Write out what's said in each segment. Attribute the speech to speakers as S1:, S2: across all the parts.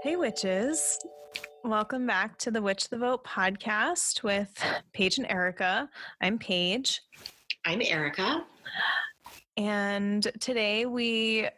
S1: Hey, witches. Welcome back to the Witch the Vote podcast with Paige and Erica. I'm Paige.
S2: I'm Erica.
S1: And today we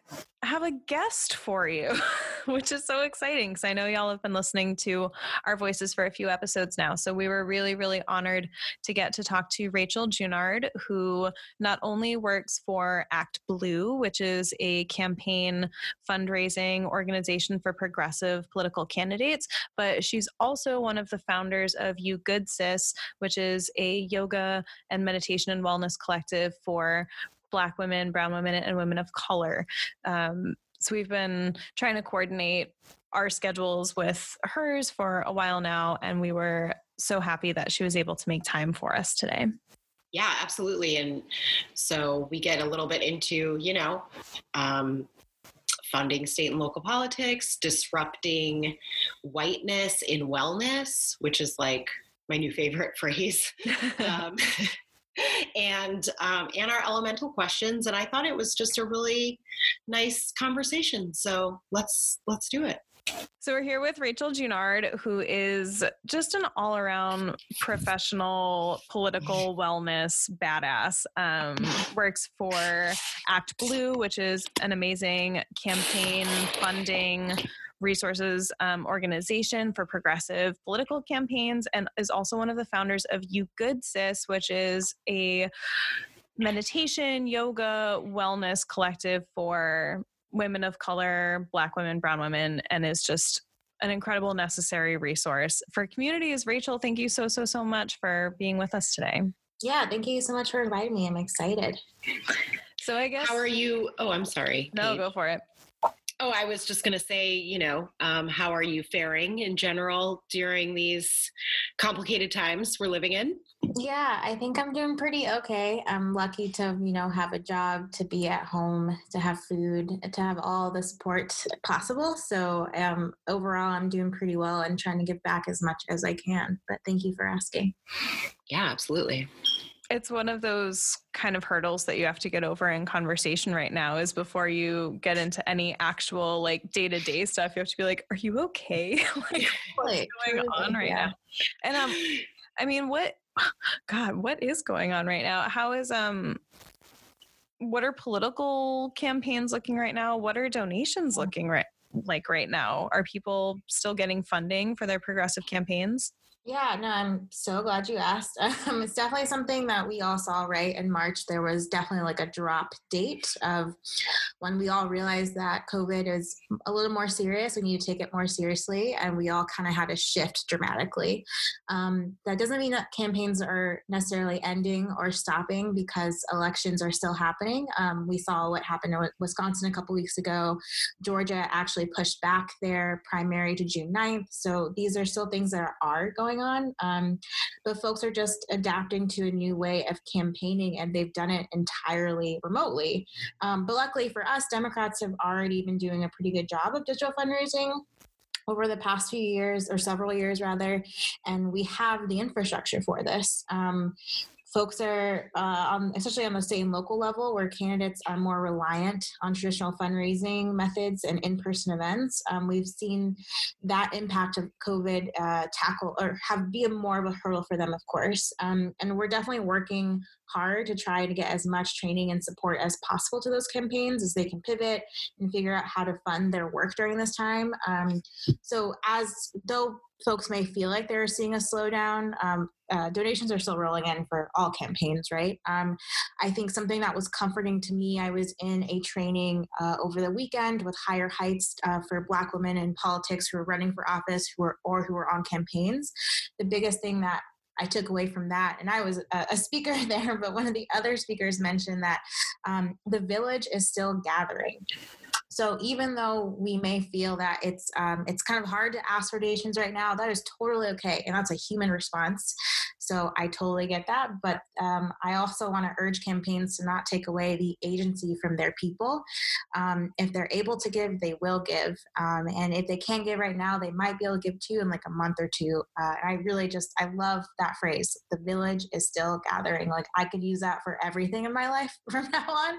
S1: have a guest for you, which is so exciting because I know y'all have been listening to our voices for a few episodes now. So we were really, really honored to get to talk to Rachel Junard, who not only works for Act Blue, which is a campaign fundraising organization for progressive political candidates, but she's also one of the founders of You Good Sis, which is a yoga and meditation and wellness collective for Black women, Brown women, and women of color. Um, so we've been trying to coordinate our schedules with hers for a while now, and we were so happy that she was able to make time for us today.
S2: Yeah, absolutely. And so we get a little bit into, you know, um, funding state and local politics, disrupting whiteness in wellness, which is like my new favorite phrase. um, and um, and our elemental questions and i thought it was just a really nice conversation so let's let's do it
S1: so we're here with Rachel Junard, who is just an all-around professional political wellness badass. Um, works for Act Blue, which is an amazing campaign funding resources um, organization for progressive political campaigns, and is also one of the founders of You Good Sis, which is a meditation, yoga, wellness collective for women of color, black women, brown women, and is just an incredible necessary resource for communities. Rachel, thank you so, so, so much for being with us today.
S3: Yeah, thank you so much for inviting me. I'm excited.
S1: So I guess
S2: how are you? Oh, I'm sorry.
S1: No, Kate. go for it.
S2: Oh, I was just going to say, you know, um, how are you faring in general during these complicated times we're living in?
S3: Yeah, I think I'm doing pretty okay. I'm lucky to, you know, have a job, to be at home, to have food, to have all the support possible. So, um, overall, I'm doing pretty well and trying to give back as much as I can. But thank you for asking.
S2: Yeah, absolutely
S1: it's one of those kind of hurdles that you have to get over in conversation right now is before you get into any actual like day-to-day stuff you have to be like are you okay? Like what's going on right yeah. now? And um i mean what god what is going on right now? How is um what are political campaigns looking right now? What are donations looking right like right now? Are people still getting funding for their progressive campaigns
S3: yeah, no, I'm so glad you asked. Um, it's definitely something that we all saw, right? In March, there was definitely like a drop date of when we all realized that COVID is a little more serious. We need to take it more seriously, and we all kind of had to shift dramatically. Um, that doesn't mean that campaigns are necessarily ending or stopping because elections are still happening. Um, we saw what happened in Wisconsin a couple weeks ago. Georgia actually pushed back their primary to June 9th. So these are still things that are going going on. Um, but folks are just adapting to a new way of campaigning and they've done it entirely remotely. Um, but luckily for us, Democrats have already been doing a pretty good job of digital fundraising over the past few years or several years rather and we have the infrastructure for this um, folks are, uh, on, especially on the state and local level, where candidates are more reliant on traditional fundraising methods and in person events. Um, we've seen that impact of COVID uh, tackle or have be a more of a hurdle for them, of course. Um, and we're definitely working hard to try to get as much training and support as possible to those campaigns as they can pivot and figure out how to fund their work during this time. Um, so, as though folks may feel like they're seeing a slowdown, um, uh, donations are still rolling in for all campaigns, right? Um, I think something that was comforting to me, I was in a training uh, over the weekend with Higher Heights uh, for Black women in politics who are running for office who are, or who are on campaigns. The biggest thing that I took away from that, and I was a, a speaker there, but one of the other speakers mentioned that um, the village is still gathering. So even though we may feel that it's um, it's kind of hard to ask for donations right now, that is totally okay, and that's a human response So I totally get that. But um, I also want to urge campaigns to not take away the agency from their people. Um, if they're able to give, they will give. Um, and if they can't give right now, they might be able to give to you in like a month or two. Uh, I really just, I love that phrase. The village is still gathering. Like I could use that for everything in my life from now on.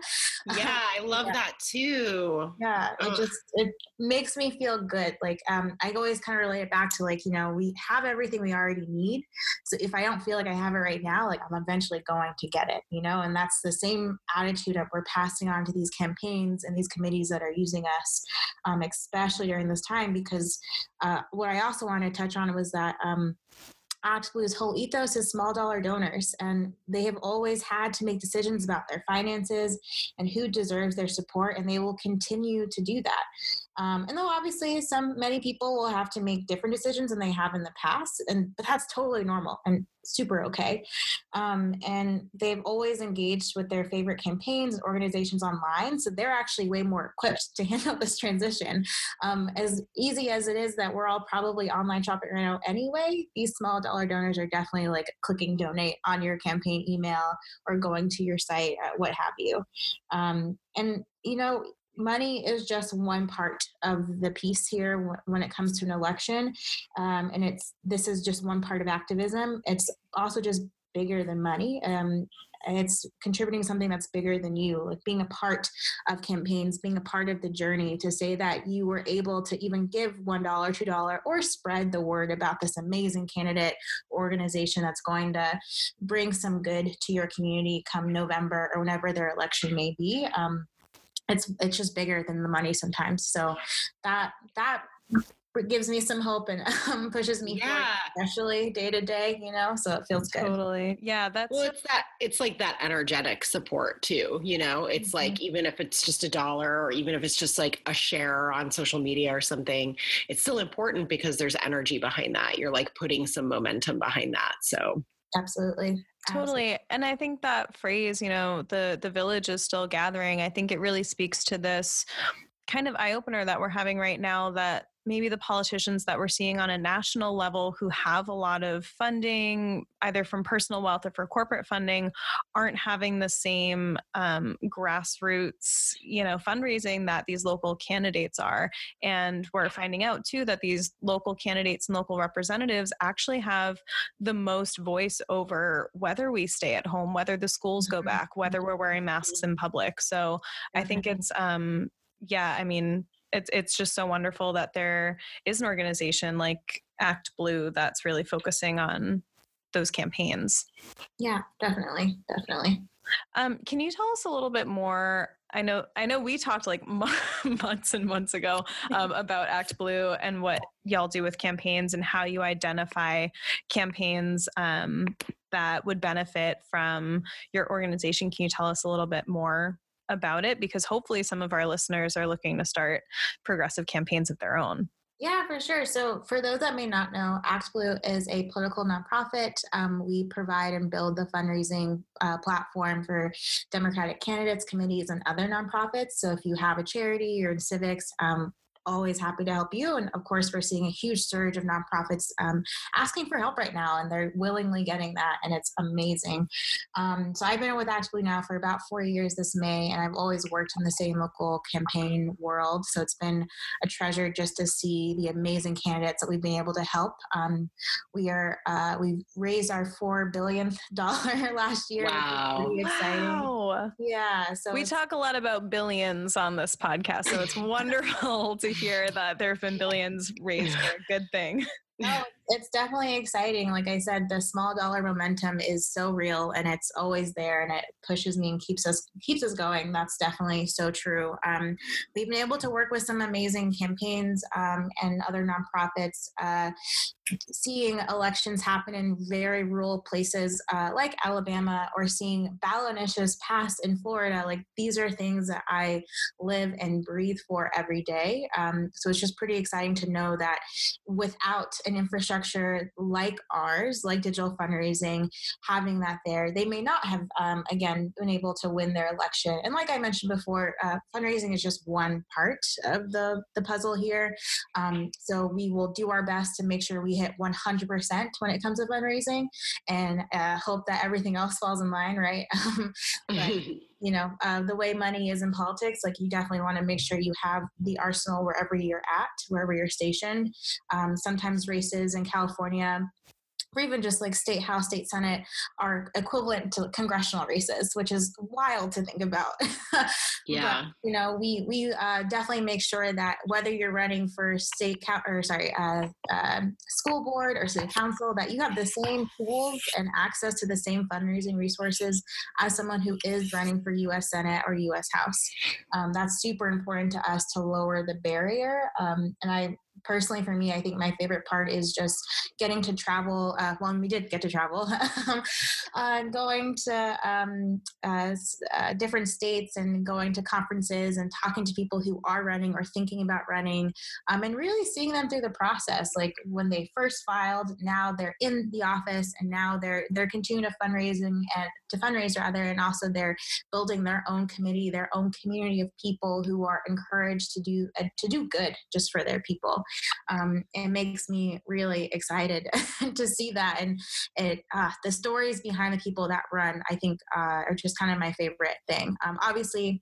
S2: Yeah, I love yeah. that too.
S3: Yeah, it just, it makes me feel good. Like um, I always kind of relate it back to like, you know, we have everything we already need. So if I don't feel like I have it right now, like I'm eventually going to get it, you know, and that's the same attitude that we're passing on to these campaigns and these committees that are using us, um, especially during this time. Because uh, what I also want to touch on was that. Um, Blue's whole ethos is small dollar donors, and they have always had to make decisions about their finances and who deserves their support, and they will continue to do that. Um, and though obviously some many people will have to make different decisions than they have in the past, and but that's totally normal and super okay. Um, and they've always engaged with their favorite campaigns and organizations online, so they're actually way more equipped to handle this transition. Um, as easy as it is that we're all probably online shopping right now anyway, these small dollar donors are definitely like clicking donate on your campaign email or going to your site, uh, what have you. Um, and you know money is just one part of the piece here when it comes to an election. Um, and it's this is just one part of activism. It's also just bigger than money. Um, it's contributing something that's bigger than you like being a part of campaigns being a part of the journey to say that you were able to even give one dollar two dollar or spread the word about this amazing candidate organization that's going to bring some good to your community come november or whenever their election may be. Um, it's it's just bigger than the money sometimes. So that that gives me some hope and um, pushes me yeah. forward, especially day to day, you know, so it feels good.
S1: Totally. Yeah. That's
S2: well, it's that, it's like that energetic support too, you know, it's mm-hmm. like, even if it's just a dollar or even if it's just like a share on social media or something, it's still important because there's energy behind that. You're like putting some momentum behind that. So
S3: absolutely
S1: totally and i think that phrase you know the the village is still gathering i think it really speaks to this kind of eye opener that we're having right now that maybe the politicians that we're seeing on a national level who have a lot of funding, either from personal wealth or for corporate funding, aren't having the same um, grassroots, you know, fundraising that these local candidates are. And we're finding out too that these local candidates and local representatives actually have the most voice over whether we stay at home, whether the schools go mm-hmm. back, whether we're wearing masks in public. So I think mm-hmm. it's um, yeah, I mean, it's it's just so wonderful that there is an organization like Act Blue that's really focusing on those campaigns.
S3: Yeah, definitely, definitely.
S1: Um, can you tell us a little bit more? I know, I know, we talked like months and months ago um, about Act Blue and what y'all do with campaigns and how you identify campaigns um, that would benefit from your organization. Can you tell us a little bit more about it because hopefully some of our listeners are looking to start progressive campaigns of their own.
S3: Yeah, for sure. So, for those that may not know, Act Blue is a political nonprofit. Um, we provide and build the fundraising uh, platform for Democratic candidates, committees, and other nonprofits. So, if you have a charity or in civics, um, always happy to help you. And of course, we're seeing a huge surge of nonprofits um, asking for help right now, and they're willingly getting that, and it's amazing. Um, so I've been with Act Blue now for about four years this May, and I've always worked in the same local campaign world. So it's been a treasure just to see the amazing candidates that we've been able to help. Um, we are uh, we've raised our four billionth dollar last year.
S2: Wow!
S3: Pretty exciting. Wow. Yeah. So
S1: we talk a lot about billions on this podcast, so it's wonderful to hear that there have been billions raised for a good thing.
S3: No, it's definitely exciting. Like I said, the small dollar momentum is so real and it's always there and it pushes me and keeps us keeps us going. That's definitely so true. Um, we've been able to work with some amazing campaigns um, and other nonprofits. Uh, seeing elections happen in very rural places uh, like Alabama or seeing ballot initiatives pass in Florida, like these are things that I live and breathe for every day. Um, so it's just pretty exciting to know that without an infrastructure infrastructure like ours, like digital fundraising, having that there, they may not have, um, again, been able to win their election. And like I mentioned before, uh, fundraising is just one part of the, the puzzle here. Um, so we will do our best to make sure we hit 100% when it comes to fundraising and uh, hope that everything else falls in line, right? but, you know, uh, the way money is in politics, like you definitely want to make sure you have the arsenal wherever you're at, wherever you're stationed. Um, sometimes races in California or even just like state house, state senate are equivalent to congressional races, which is wild to think about.
S2: yeah,
S3: but, you know, we we uh, definitely make sure that whether you're running for state count or sorry, uh, uh, school board or city council, that you have the same tools and access to the same fundraising resources as someone who is running for U.S. Senate or U.S. House. Um, that's super important to us to lower the barrier. Um, and I personally for me i think my favorite part is just getting to travel uh, well we did get to travel uh, going to um, uh, uh, different states and going to conferences and talking to people who are running or thinking about running um, and really seeing them through the process. Like when they first filed now they're in the office and now they're they're continuing to fundraising and to fundraise rather and also they're building their own committee their own community of people who are encouraged to do uh, to do good just for their people um, it makes me really excited to see that. And it, uh, the stories behind the people that run, I think, uh, are just kind of my favorite thing. Um, obviously,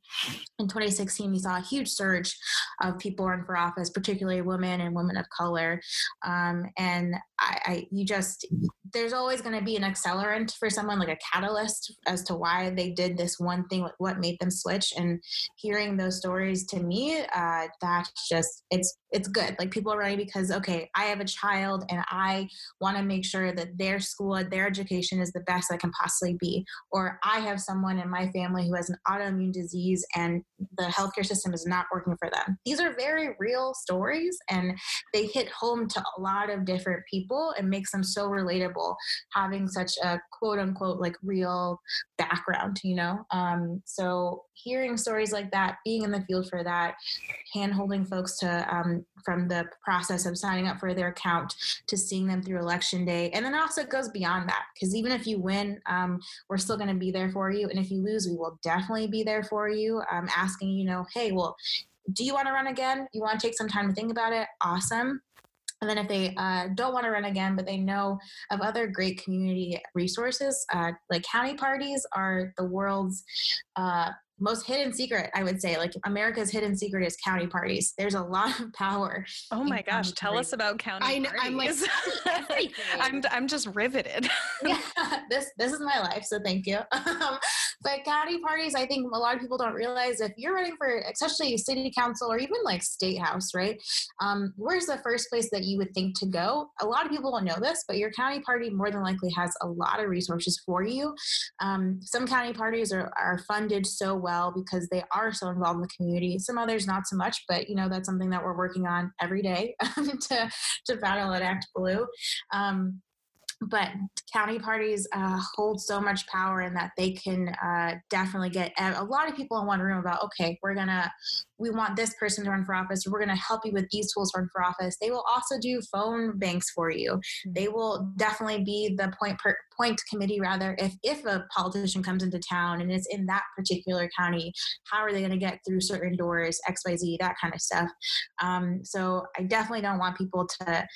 S3: in 2016, we saw a huge surge of people run for office, particularly women and women of color. Um, and I, I, you just, there's always going to be an accelerant for someone, like a catalyst as to why they did this one thing, what made them switch. And hearing those stories to me, uh, that's just, it's, it's good. Like people are running because, okay, I have a child and I want to make sure that their school, their education is the best that can possibly be. Or I have someone in my family who has an autoimmune disease and the healthcare system is not working for them. These are very real stories and they hit home to a lot of different people and makes them so relatable having such a quote unquote like real background, you know? Um, so hearing stories like that, being in the field for that, hand holding folks to um, from the process of signing up for their account to seeing them through election day. And then also it goes beyond that because even if you win, um, we're still going to be there for you. And if you lose, we will definitely be there for you, um, asking, you know, hey, well, do you want to run again? You want to take some time to think about it? Awesome. And then if they uh, don't want to run again, but they know of other great community resources, uh, like county parties are the world's uh, most hidden secret, I would say. Like America's hidden secret is county parties. There's a lot of power.
S1: Oh my gosh, tell parties. us about county I know, parties. I'm like, I'm, I'm just riveted.
S3: yeah, this this is my life, so thank you. Um, but county parties, I think a lot of people don't realize if you're running for, especially city council or even like state house, right? Um, where's the first place that you would think to go? A lot of people don't know this, but your county party more than likely has a lot of resources for you. Um, some county parties are, are funded so well because they are so involved in the community. Some others not so much, but you know that's something that we're working on every day to to battle at Act Blue. Um, but county parties uh, hold so much power in that they can uh, definitely get a lot of people in one room about okay we're gonna we want this person to run for office. We're gonna help you with these tools to run for office. They will also do phone banks for you. Mm-hmm. they will definitely be the point per, point committee rather if if a politician comes into town and it's in that particular county how are they to get through certain doors xyz that kind of stuff. Um, so i definitely don't want people to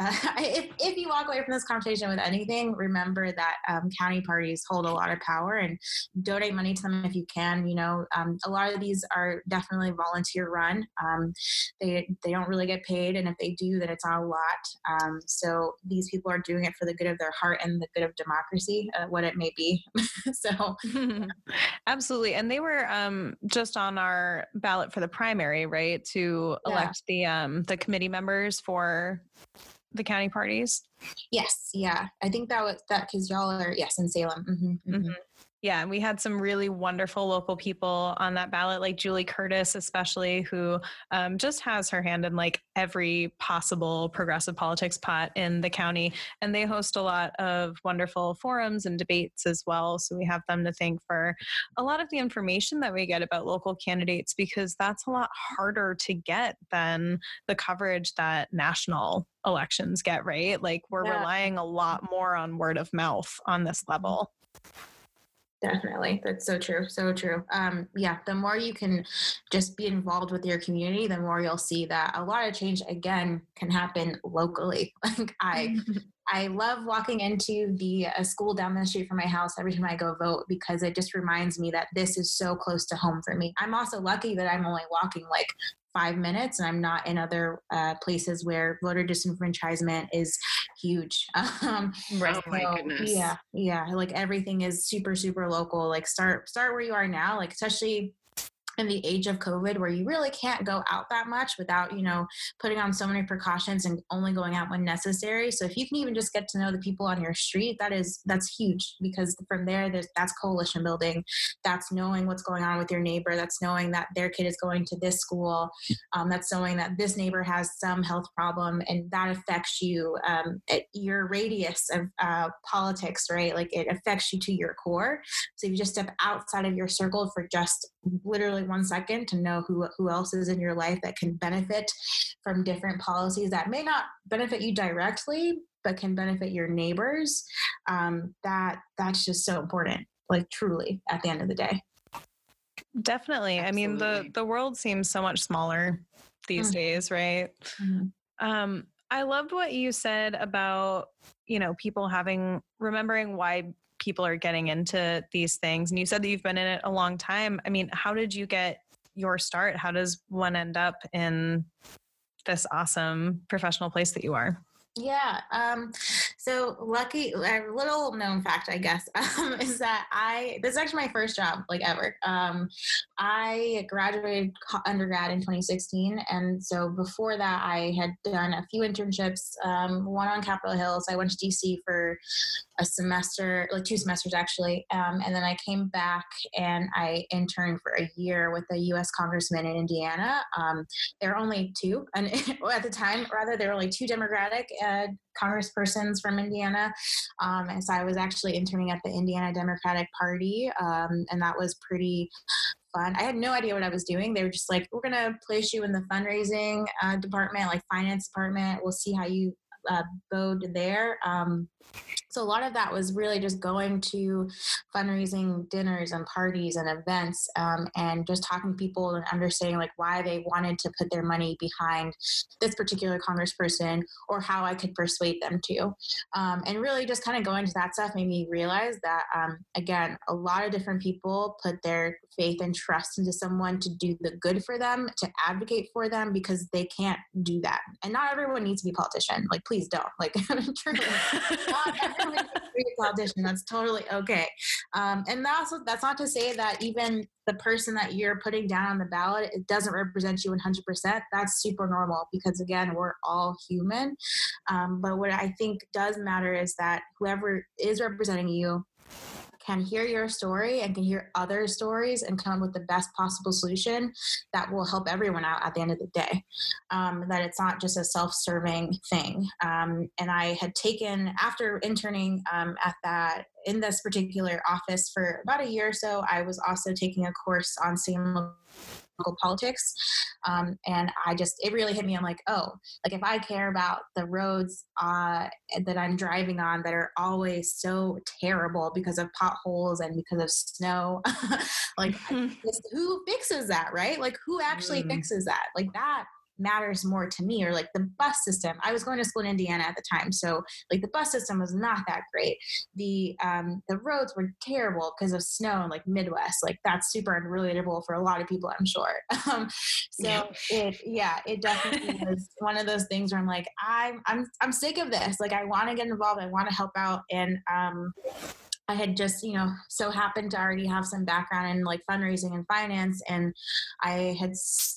S3: uh, if, if you walk away from this conversation with anything, remember that um, county parties hold a lot of power and donate money to them if you can. You know, um, a lot of these are definitely volunteer run. Um, they they don't really get paid, and if they do, then it's not a lot. Um, so these people are doing it for the good of their heart and the good of democracy, uh, what it may be. so,
S1: absolutely, and they were um, just on our ballot for the primary, right, to elect yeah. the um, the committee members for the county parties?
S3: Yes, yeah. I think that was that because y'all are yes in Salem. Mm-hmm, mm-hmm. Mm-hmm.
S1: Yeah, and we had some really wonderful local people on that ballot, like Julie Curtis, especially, who um, just has her hand in like every possible progressive politics pot in the county. And they host a lot of wonderful forums and debates as well. So we have them to thank for a lot of the information that we get about local candidates because that's a lot harder to get than the coverage that national elections get, right? Like we're yeah. relying a lot more on word of mouth on this level.
S3: Definitely. That's so true. So true. Um, yeah, the more you can just be involved with your community, the more you'll see that a lot of change again can happen locally. Like I I love walking into the a school down the street from my house every time I go vote because it just reminds me that this is so close to home for me. I'm also lucky that I'm only walking like five minutes and i'm not in other uh, places where voter disenfranchisement is huge.
S2: Um, right. Oh my goodness.
S3: yeah yeah like everything is super super local. Like start start where you are now like especially in the age of COVID where you really can't go out that much without, you know, putting on so many precautions and only going out when necessary. So if you can even just get to know the people on your street, that is that's huge because from there there's that's coalition building. That's knowing what's going on with your neighbor. That's knowing that their kid is going to this school. Um, that's knowing that this neighbor has some health problem and that affects you um, at your radius of uh, politics, right? Like it affects you to your core. So if you just step outside of your circle for just literally one second to know who who else is in your life that can benefit from different policies that may not benefit you directly but can benefit your neighbors um, that that's just so important like truly at the end of the day
S1: definitely Absolutely. i mean the the world seems so much smaller these mm-hmm. days right mm-hmm. um i loved what you said about you know people having remembering why people are getting into these things. And you said that you've been in it a long time. I mean, how did you get your start? How does one end up in this awesome professional place that you are?
S3: Yeah. Um, so lucky, a little known fact, I guess, um, is that I, this is actually my first job like ever. Um, I graduated undergrad in 2016. And so before that, I had done a few internships, um, one on Capitol Hill. So I went to DC for a semester, like two semesters actually. Um, and then I came back and I interned for a year with a U.S. congressman in Indiana. Um, there are only two, and at the time, rather, there were only two Democratic uh, congresspersons from Indiana. Um, and so I was actually interning at the Indiana Democratic Party, um, and that was pretty fun. I had no idea what I was doing. They were just like, "We're gonna place you in the fundraising uh, department, like finance department. We'll see how you uh, bode there. Um, so a lot of that was really just going to fundraising dinners and parties and events um, and just talking to people and understanding like why they wanted to put their money behind this particular congressperson or how I could persuade them to. Um, and really just kind of going to that stuff made me realize that, um, again, a lot of different people put their faith and trust into someone to do the good for them, to advocate for them because they can't do that. And not everyone needs to be a politician. Like, please don't. Like, truly, not everyone needs to be politician. That's totally okay. Um, and that's that's not to say that even the person that you're putting down on the ballot it doesn't represent you 100%. That's super normal because again, we're all human. Um, but what I think does matter is that whoever is representing you can hear your story and can hear other stories and come up with the best possible solution that will help everyone out at the end of the day. Um, that it's not just a self serving thing. Um, and I had taken, after interning um, at that, in this particular office for about a year or so, I was also taking a course on same local politics. Um, and I just, it really hit me. I'm like, oh, like if I care about the roads uh, that I'm driving on that are always so terrible because of potholes and because of snow, like who fixes that, right? Like who actually mm. fixes that? Like that matters more to me or like the bus system. I was going to school in indiana at the time so like the bus system was not that great. The um the roads were terrible because of snow and like midwest. Like that's super unrelatable for a lot of people i'm sure. Um so yeah. it yeah it definitely was one of those things where i'm like i'm i'm i'm sick of this. Like i want to get involved. I want to help out. And um I had just, you know, so happened to already have some background in like fundraising and finance. And I had,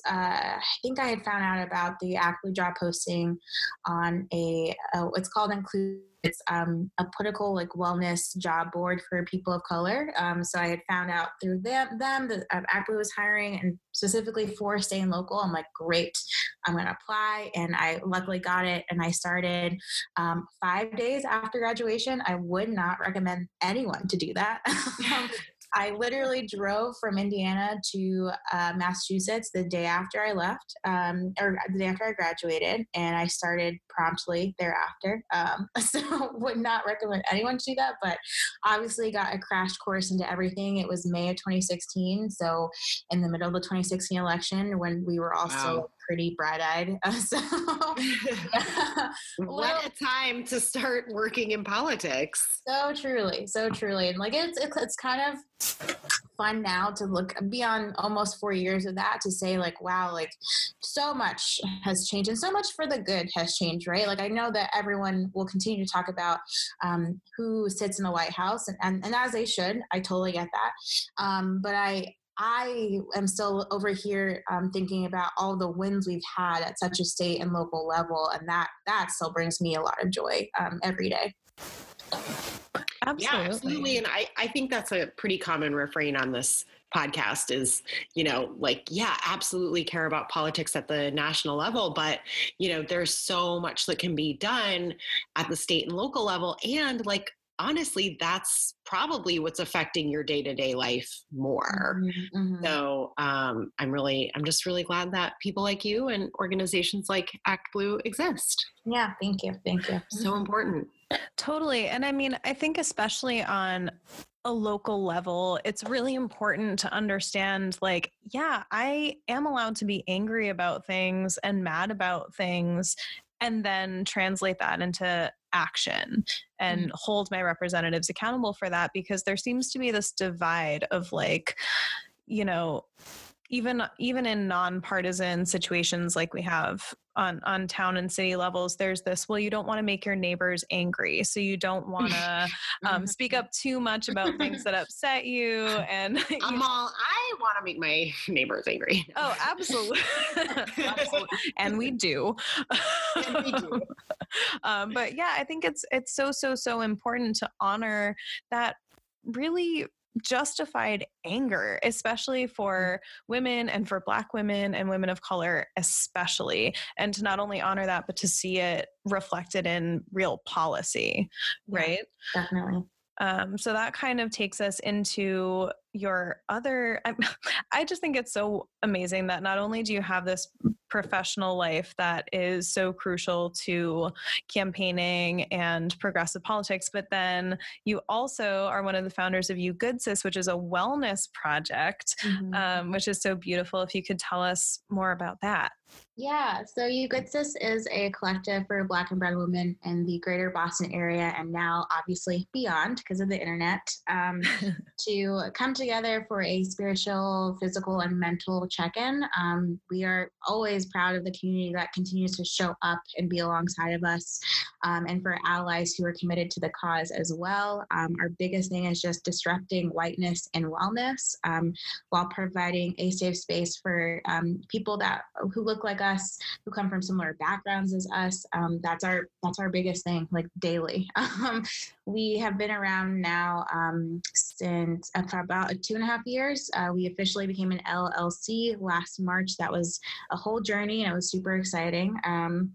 S3: uh, I think I had found out about the Act Blue job posting on a, uh, it's called Include it's um, a political like wellness job board for people of color. Um, so I had found out through them, them that um, was hiring and specifically for staying local. I'm like, great, I'm to apply. And I luckily got it. And I started um, five days after graduation. I would not recommend anyone to do that. I literally drove from Indiana to uh, Massachusetts the day after I left, um, or the day after I graduated, and I started promptly thereafter. Um, so, would not recommend anyone to do that, but obviously got a crash course into everything. It was May of 2016, so in the middle of the 2016 election, when we were also wow pretty bright eyed. Uh, so,
S2: what well, a time to start working in politics.
S3: So truly, so truly, and like it's it's, it's kind of fun now to look beyond almost four years of that to say like wow like so much has changed and so much for the good has changed right like i know that everyone will continue to talk about um, who sits in the white house and, and, and as they should i totally get that um, but i I am still over here um, thinking about all the wins we've had at such a state and local level, and that that still brings me a lot of joy um, every day.
S2: Absolutely. Yeah, absolutely. And I, I think that's a pretty common refrain on this podcast is you know like yeah absolutely care about politics at the national level but you know there's so much that can be done at the state and local level and like honestly, that's probably what's affecting your day to day life more. Mm-hmm, mm-hmm. So um, I'm really, I'm just really glad that people like you and organizations like Act Blue exist.
S3: Yeah, thank you. Thank you.
S2: So mm-hmm. important.
S1: Totally. And I mean, I think especially on a local level, it's really important to understand like, yeah, I am allowed to be angry about things and mad about things and then translate that into action and mm-hmm. hold my representatives accountable for that because there seems to be this divide of like you know even even in nonpartisan situations like we have on on town and city levels there's this well you don't want to make your neighbors angry so you don't want to um, speak up too much about things that upset you and
S2: i'm all i want to make my neighbors angry
S1: oh absolutely, absolutely. and we do, and we do. um, but yeah i think it's it's so so so important to honor that really justified anger, especially mm. for women and for Black women and women of color, especially. And to not only honor that, but to see it reflected in real policy, yeah, right?
S3: Definitely.
S1: Um, so that kind of takes us into your other. I, I just think it's so amazing that not only do you have this professional life that is so crucial to campaigning and progressive politics. But then you also are one of the founders of You Good Sis, which is a wellness project, mm-hmm. um, which is so beautiful. If you could tell us more about that.
S3: Yeah, so You Good Sis is a collective for Black and Brown women in the greater Boston area and now obviously beyond because of the internet um, to come together for a spiritual, physical, and mental check in. Um, we are always proud of the community that continues to show up and be alongside of us, um, and for allies who are committed to the cause as well. Um, our biggest thing is just disrupting whiteness and wellness um, while providing a safe space for um, people that who look like us, who come from similar backgrounds as us. Um, that's our that's our biggest thing, like daily. We have been around now um, since uh, for about two and a half years. Uh, we officially became an LLC last March. That was a whole journey and it was super exciting. Um,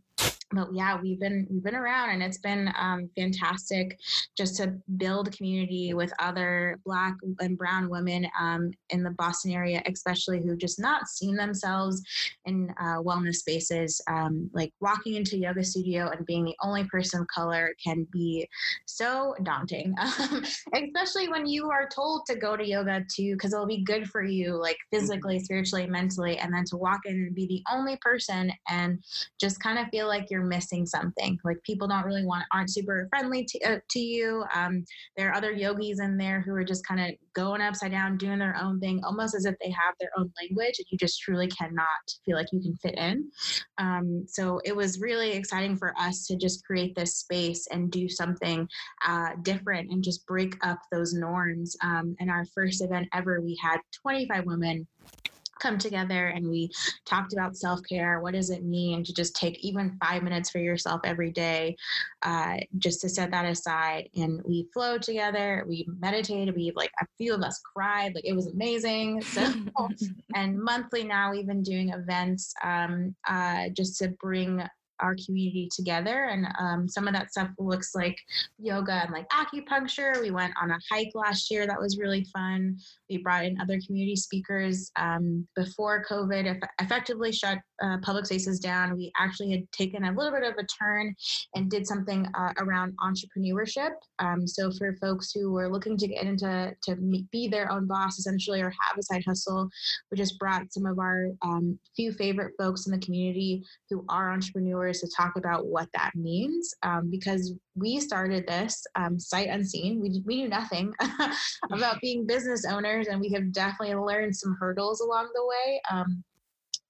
S3: but yeah, we've been we've been around, and it's been um, fantastic just to build community with other Black and Brown women um, in the Boston area, especially who just not seen themselves in uh, wellness spaces. Um, like walking into yoga studio and being the only person of color can be so daunting, um, especially when you are told to go to yoga too, because it'll be good for you, like physically, mm-hmm. spiritually, mentally, and then to walk in and be the only person and just kind of feel like you're you're missing something. Like people don't really want, aren't super friendly to, uh, to you. Um, there are other yogis in there who are just kind of going upside down, doing their own thing, almost as if they have their own language, and you just truly cannot feel like you can fit in. Um, so it was really exciting for us to just create this space and do something uh, different and just break up those norms. Um, in our first event ever, we had 25 women come together and we talked about self-care what does it mean to just take even five minutes for yourself every day uh, just to set that aside? And we flowed together we meditated we like a few of us cried like it was amazing. So and monthly now we've been doing events um, uh, just to bring our community together. And um, some of that stuff looks like yoga and like acupuncture. We went on a hike last year that was really fun. We brought in other community speakers um, before COVID effectively shut uh, public spaces down. We actually had taken a little bit of a turn and did something uh, around entrepreneurship. Um, so for folks who were looking to get into to be their own boss essentially or have a side hustle, we just brought some of our um, few favorite folks in the community who are entrepreneurs to talk about what that means um, because we started this um, sight unseen. We, we knew nothing about being business owners, and we have definitely learned some hurdles along the way. Um,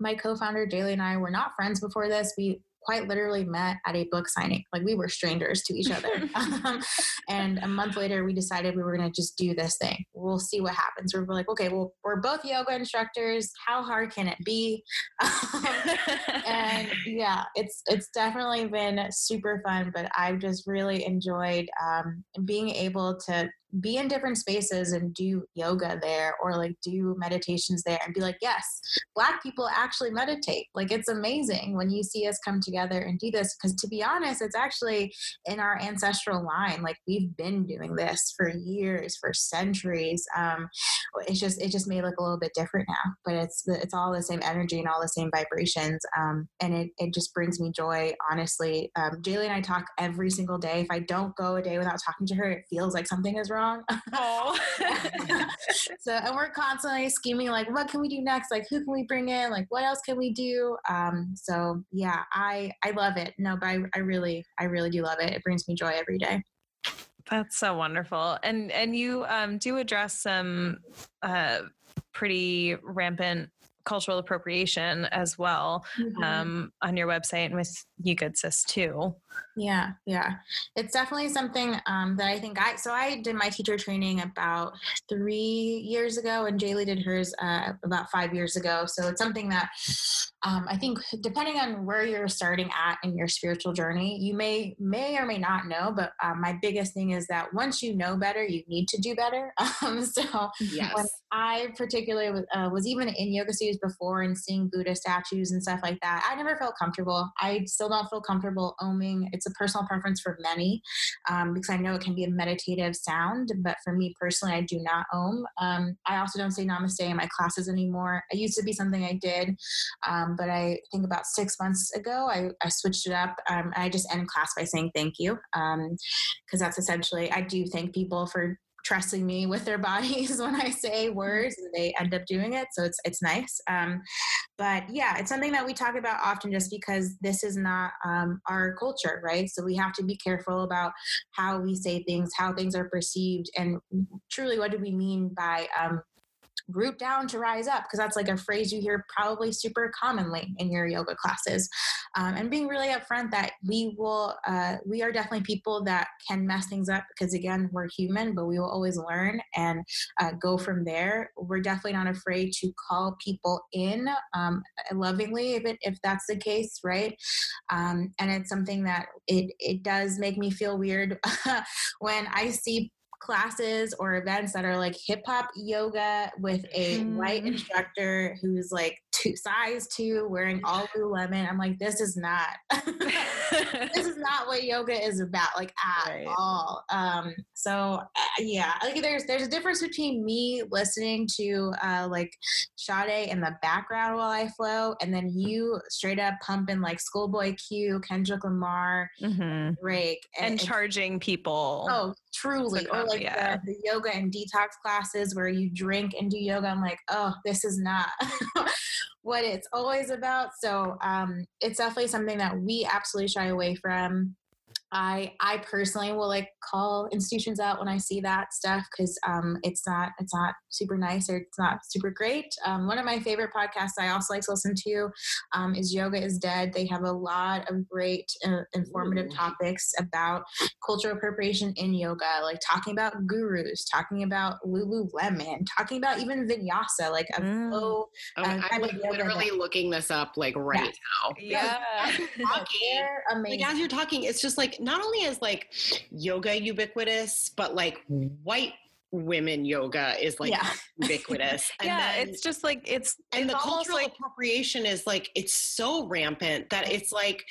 S3: my co-founder Jaylee and I were not friends before this. We quite literally met at a book signing. Like we were strangers to each other. um, and a month later, we decided we were going to just do this thing. We'll see what happens. We're like, okay, well, we're both yoga instructors. How hard can it be? and yeah, it's it's definitely been super fun. But I've just really enjoyed um, being able to be in different spaces and do yoga there or like do meditations there and be like, yes, black people actually meditate. Like it's amazing when you see us come together and do this. Because to be honest, it's actually in our ancestral line. Like we've been doing this for years, for centuries. Um, it's just it just may look a little bit different now, but it's it's all the same energy and all the same vibrations. Um, and it it just brings me joy. Honestly, um, Jaylee and I talk every single day. If I don't go a day without talking to her, it feels like something is wrong wrong. Oh. so, and we're constantly scheming like, what can we do next? Like, who can we bring in? Like, what else can we do? Um, so yeah, I, I love it. No, but I, I really, I really do love it. It brings me joy every day.
S1: That's so wonderful. And, and you um, do address some uh, pretty rampant cultural appropriation as well mm-hmm. um, on your website and with You Good Sis too.
S3: Yeah, yeah. It's definitely something um, that I think I, so I did my teacher training about three years ago and Jaylee did hers uh, about five years ago. So it's something that um, I think depending on where you're starting at in your spiritual journey, you may, may or may not know, but uh, my biggest thing is that once you know better, you need to do better. Um, so yes. when I particularly was, uh, was even in yoga studios before and seeing Buddha statues and stuff like that. I never felt comfortable. I still don't feel comfortable oming. It's a personal preference for many um, because I know it can be a meditative sound, but for me personally, I do not om. Um, I also don't say namaste in my classes anymore. It used to be something I did, um, but I think about six months ago, I, I switched it up. Um, I just end class by saying thank you because um, that's essentially, I do thank people for trusting me with their bodies when I say words and they end up doing it. So it's it's nice. Um, but yeah, it's something that we talk about often just because this is not um, our culture, right? So we have to be careful about how we say things, how things are perceived, and truly what do we mean by um, root down to rise up because that's like a phrase you hear probably super commonly in your yoga classes. Um, and being really upfront that we will uh, we are definitely people that can mess things up because again we're human but we will always learn and uh, go from there. We're definitely not afraid to call people in um, lovingly if, it, if that's the case right? Um, and it's something that it, it does make me feel weird when i see classes or events that are like hip hop yoga with a mm. white instructor who's like two size two wearing all Lululemon. I'm like, this is not this is not what yoga is about, like at right. all. Um, so uh, yeah, like there's there's a difference between me listening to uh, like Sade in the background while I flow, and then you straight up pumping like Schoolboy Q, Kendrick Lamar, mm-hmm. Drake,
S1: and, and, charging people.
S3: Oh, truly, or like yeah. the, the yoga and detox classes where you drink and do yoga. I'm like, oh, this is not what it's always about. So um, it's definitely something that we absolutely shy away from. I I personally will like call institutions out when I see that stuff because um, it's not it's not super nice or it's not super great. Um, one of my favorite podcasts I also like to listen to um, is Yoga is Dead. They have a lot of great uh, informative
S2: Ooh.
S3: topics about cultural appropriation in yoga, like talking about gurus, talking about Lululemon, talking about even vinyasa, like a
S1: Mm.
S3: flow.
S2: Oh,
S3: uh,
S2: I'm like
S3: yoga
S2: literally looking this up like right now.
S1: Yeah.
S2: Talking.
S3: Amazing.
S2: Like as you're talking, it's just like not only is like yoga ubiquitous, but like white women yoga is like
S3: yeah.
S2: ubiquitous. And
S1: yeah,
S2: then-
S1: it's just like it's
S2: and
S1: it's
S2: the cultural
S1: like
S2: appropriation is like it's so rampant that it's like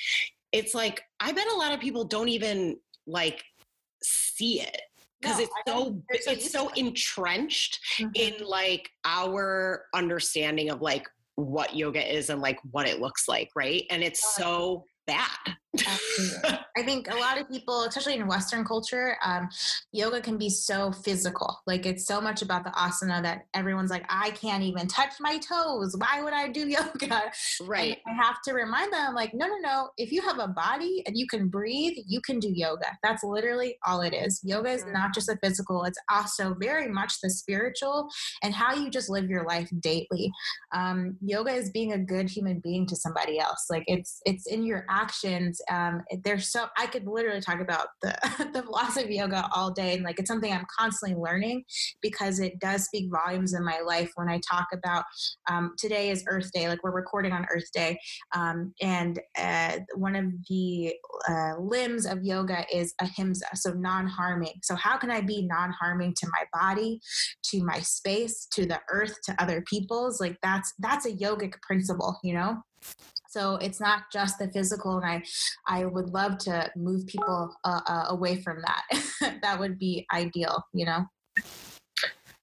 S2: it's like I bet a lot of people don't even like see it because
S3: No,
S2: it's so
S3: don't- they're so
S2: it's so entrenched
S3: Mhm.
S2: in like our understanding of like what yoga is and like what it looks like, right? And it's so bad.
S3: I think a lot of people, especially in Western culture, um, yoga can be so physical. Like it's so much about the asana that everyone's like, I can't even touch my toes. Why would I do yoga?
S2: right.
S3: And I have to remind them, like, no, no, no. If you have a body and you can breathe, you can do yoga. That's literally all it is. Yoga is not just a physical, it's also very much the spiritual and how you just live your life daily. Um, yoga is being a good human being to somebody else. Like it's it's in your actions. Um, there's so I could literally talk about the the philosophy of yoga all day, and like it's something I'm constantly learning because it does speak volumes in my life when I talk about um, today is Earth Day, like we're recording on Earth Day, um, and uh, one of the uh, limbs of yoga is ahimsa, so non-harming. So how can I be non-harming to my body, to my space, to the earth, to other people's? Like that's that's a yogic principle, you know. So it's not just the physical, and I, I would love to move people uh, uh, away from that. that would be ideal, you know.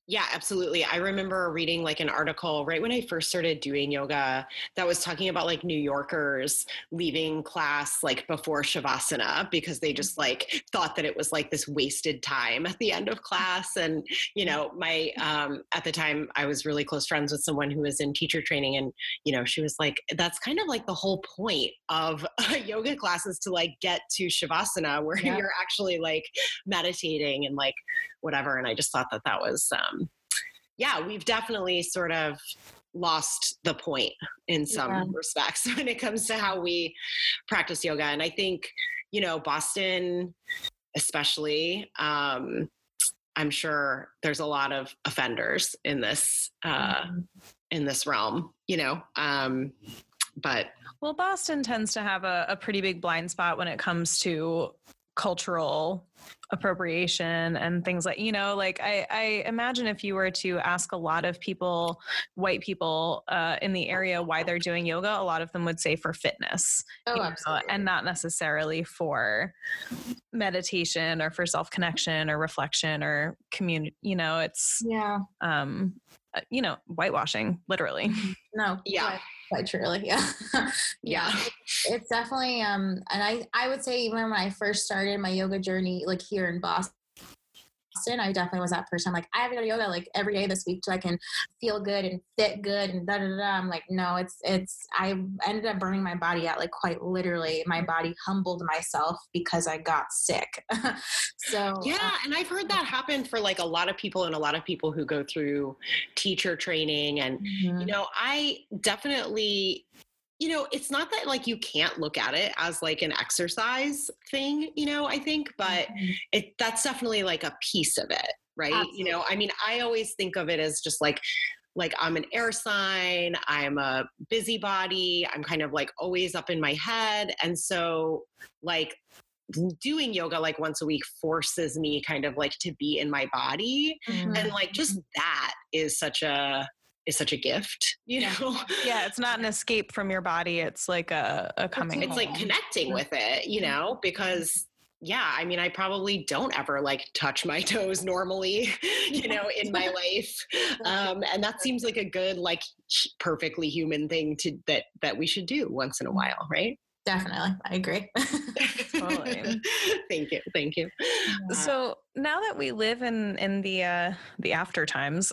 S2: Yeah, absolutely. I remember reading like an article right when I first started doing yoga that was talking about like New Yorkers leaving class like before Shavasana because they just like thought that it was like this wasted time at the end of class. And, you know, my, um, at the time I was really close friends with someone who was in teacher training and, you know, she was like, that's kind of like the whole point of yoga classes to like get to Shavasana where
S3: Yeah.
S2: you're actually like meditating and like whatever. And I just thought that that was, um, yeah, we've definitely sort of lost the point in some
S3: Yeah.
S2: respects when it comes to how we practice yoga. And I think, you know, Boston, especially, um, I'm sure there's a lot of offenders in this uh,
S3: Mhm.
S2: in this realm, you know. Um, but
S1: Well, Boston tends to have a, a pretty big blind spot when it comes to cultural appropriation and things like you know like i i imagine if you were to ask a lot of people white people uh, in the area why they're doing yoga a lot of them would say for fitness
S3: Oh,
S1: you know,
S3: absolutely.
S1: and not necessarily for meditation or for self connection or reflection or community you know it's
S3: yeah.
S1: um uh, you know whitewashing literally
S3: No.
S2: Yeah.
S3: Quite, truly. Yeah.
S2: yeah,
S3: it's definitely um and i i would say even when i first started my yoga journey like here in boston I definitely was that person. I'm like, I have to go to yoga like every day this week so I can feel good and fit good and da da da. I'm like, no, it's it's. I ended up burning my body out like quite literally. My body humbled myself because I got sick. so
S2: yeah. And I've heard that happen for like a lot of people and a lot of people who go through teacher training and
S3: mhm.
S2: you know i definitely you know it's not that like you can't look at it as like an exercise thing you know i think but
S3: Mhm.
S2: it that's definitely like a piece of it right you know i mean i always think of it as just like like i'm an air sign i'm a busybody i'm kind of like always up in my head and so like doing yoga like once a week forces me kind of like to be in my body
S3: Mhm.
S2: and like just that is such a is such a gift you
S3: Yeah.
S2: know?
S1: Yeah it's not an escape from your body it's like a, a coming
S2: it's like connecting with it you know because yeah i mean i probably don't ever like touch my toes normally you know in my life um and that seems like a good like perfectly human thing to that that we should do once in a while right?
S3: Definitely, I agree.
S1: Totally.
S2: thank you thank you.
S1: So now that we live in in the uh the after times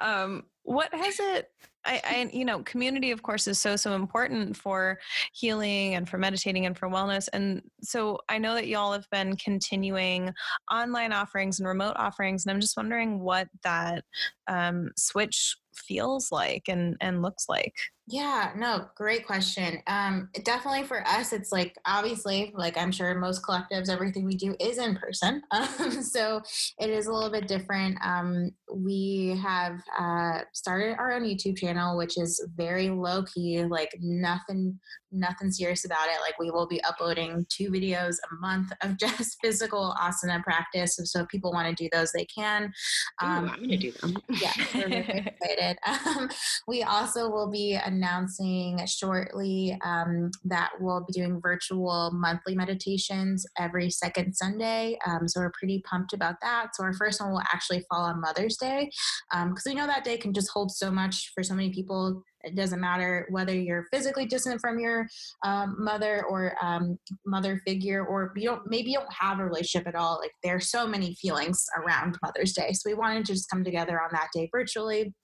S1: um what has it I, I, you know, community, of course, is so, so important for healing and for meditating and for wellness. And so I know that y'all have been continuing online offerings and remote offerings. And I'm just wondering what that um, switch feels like and, and looks like.
S3: Yeah, no, great question. Um, definitely for us, it's like obviously, like I'm sure most collectives, everything we do is in person. Um, so it is a little bit different. Um, we have uh, started our own YouTube channel, which is very low key, like nothing, nothing serious about it. Like we will be uploading two videos a month of just physical asana practice. So, if people want to do those, they can.
S2: Ooh, I'm going to do them.
S3: yeah, we're excited. Um, we also will be announcing shortly um, that we'll be doing virtual monthly meditations every second Sunday. Um, so we're pretty pumped about that. So our first one will actually fall on Mother's Day because um, we know that day can just hold so much for so many people. It doesn't matter whether you're physically distant from your um, mother or um, mother figure, or you don't maybe you don't have a relationship at all. Like there are so many feelings around Mother's Day, so we wanted to just come together on that day virtually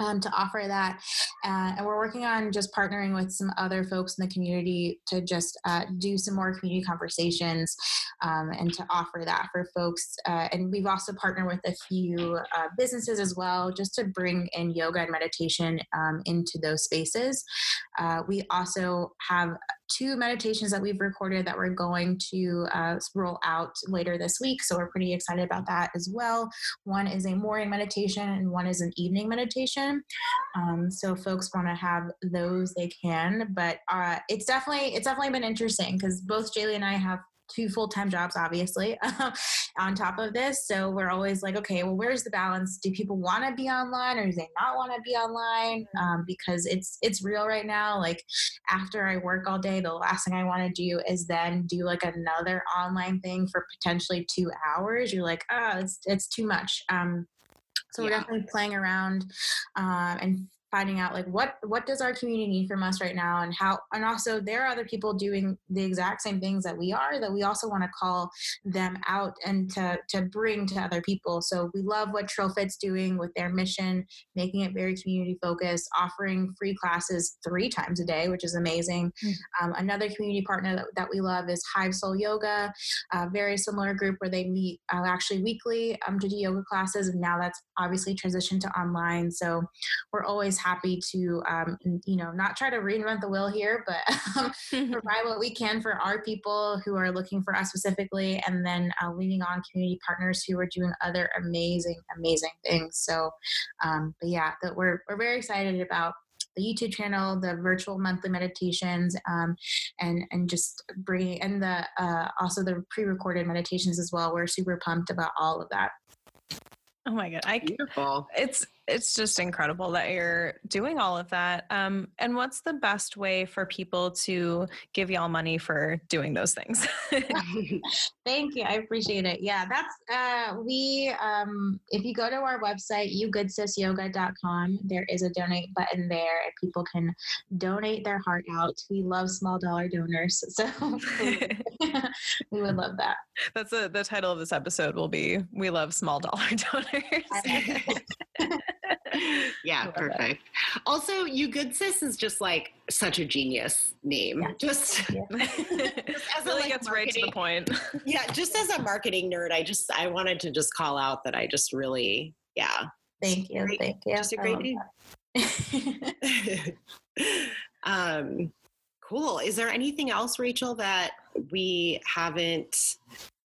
S3: um, to offer that. Uh, and we're working on just partnering with some other folks in the community to just uh, do some more community conversations um, and to offer that for folks. Uh, and we've also partnered with a few uh, businesses as well, just to bring in yoga and meditation um, into those spaces. Uh, we also have two meditations that we've recorded that we're going to uh, roll out later this week. So we're pretty excited about that as well. One is a morning meditation and one is an evening meditation. Um, so folks want to have those, they can. But uh, it's definitely it's definitely been interesting because both Jaylee and I have two full-time jobs obviously on top of this. So we're always like okay well where's the balance? Do people want to be online or do they not want to be online? Um, because it's it's real right now. Like after i work all day the last thing i want to do is then do like another online thing for potentially two hours. You're like oh it's, it's too much. Um, so we're definitely playing around um, and finding out like what what does our community need from us right now? And how and also there are other people doing the exact same things that we are that we also want to call them out and to to bring to other people. So we love what TRILLFIT's doing with their mission making it very community focused offering free classes three times a day which is amazing. Mm-hmm. um, another community partner that, that we love is hive soul yoga a very similar group where they meet uh, actually weekly um, to do yoga classes. And now that's obviously transitioned to online. So we're always happy to, um, you know, not try to reinvent the wheel here, but um, provide what we can for our people who are looking for us specifically, and then uh, leaning on community partners who are doing other amazing, amazing things. So, um, but yeah, that we're we're very excited about the YouTube channel, the virtual monthly meditations, um, and and just bringing and the uh, also the pre-recorded meditations as well. We're super pumped about all of that.
S1: Oh my god, I beautiful. It's it's just incredible that you're doing all of that. Um, and what's the best way for people to give y'all money for doing those things?
S3: Thank you. I appreciate it. Yeah, that's uh, we. Um, if you go to our website, yougoodSisYoga.com, there is a donate button there, and people can donate their heart out. We love small dollar donors, so we would love that.
S1: That's a, the title of this episode. Will be "We love small dollar donors."
S2: yeah, perfect. It. Also, you good sis is just like such a genius name. Yeah. Just,
S1: just as really a, like, gets right to the point.
S2: yeah, just as a marketing nerd, I just I wanted to just call out that I just really yeah.
S3: Thank you. Great, thank you.
S2: Just a great name. um cool. Is there anything else, Rachel, that we haven't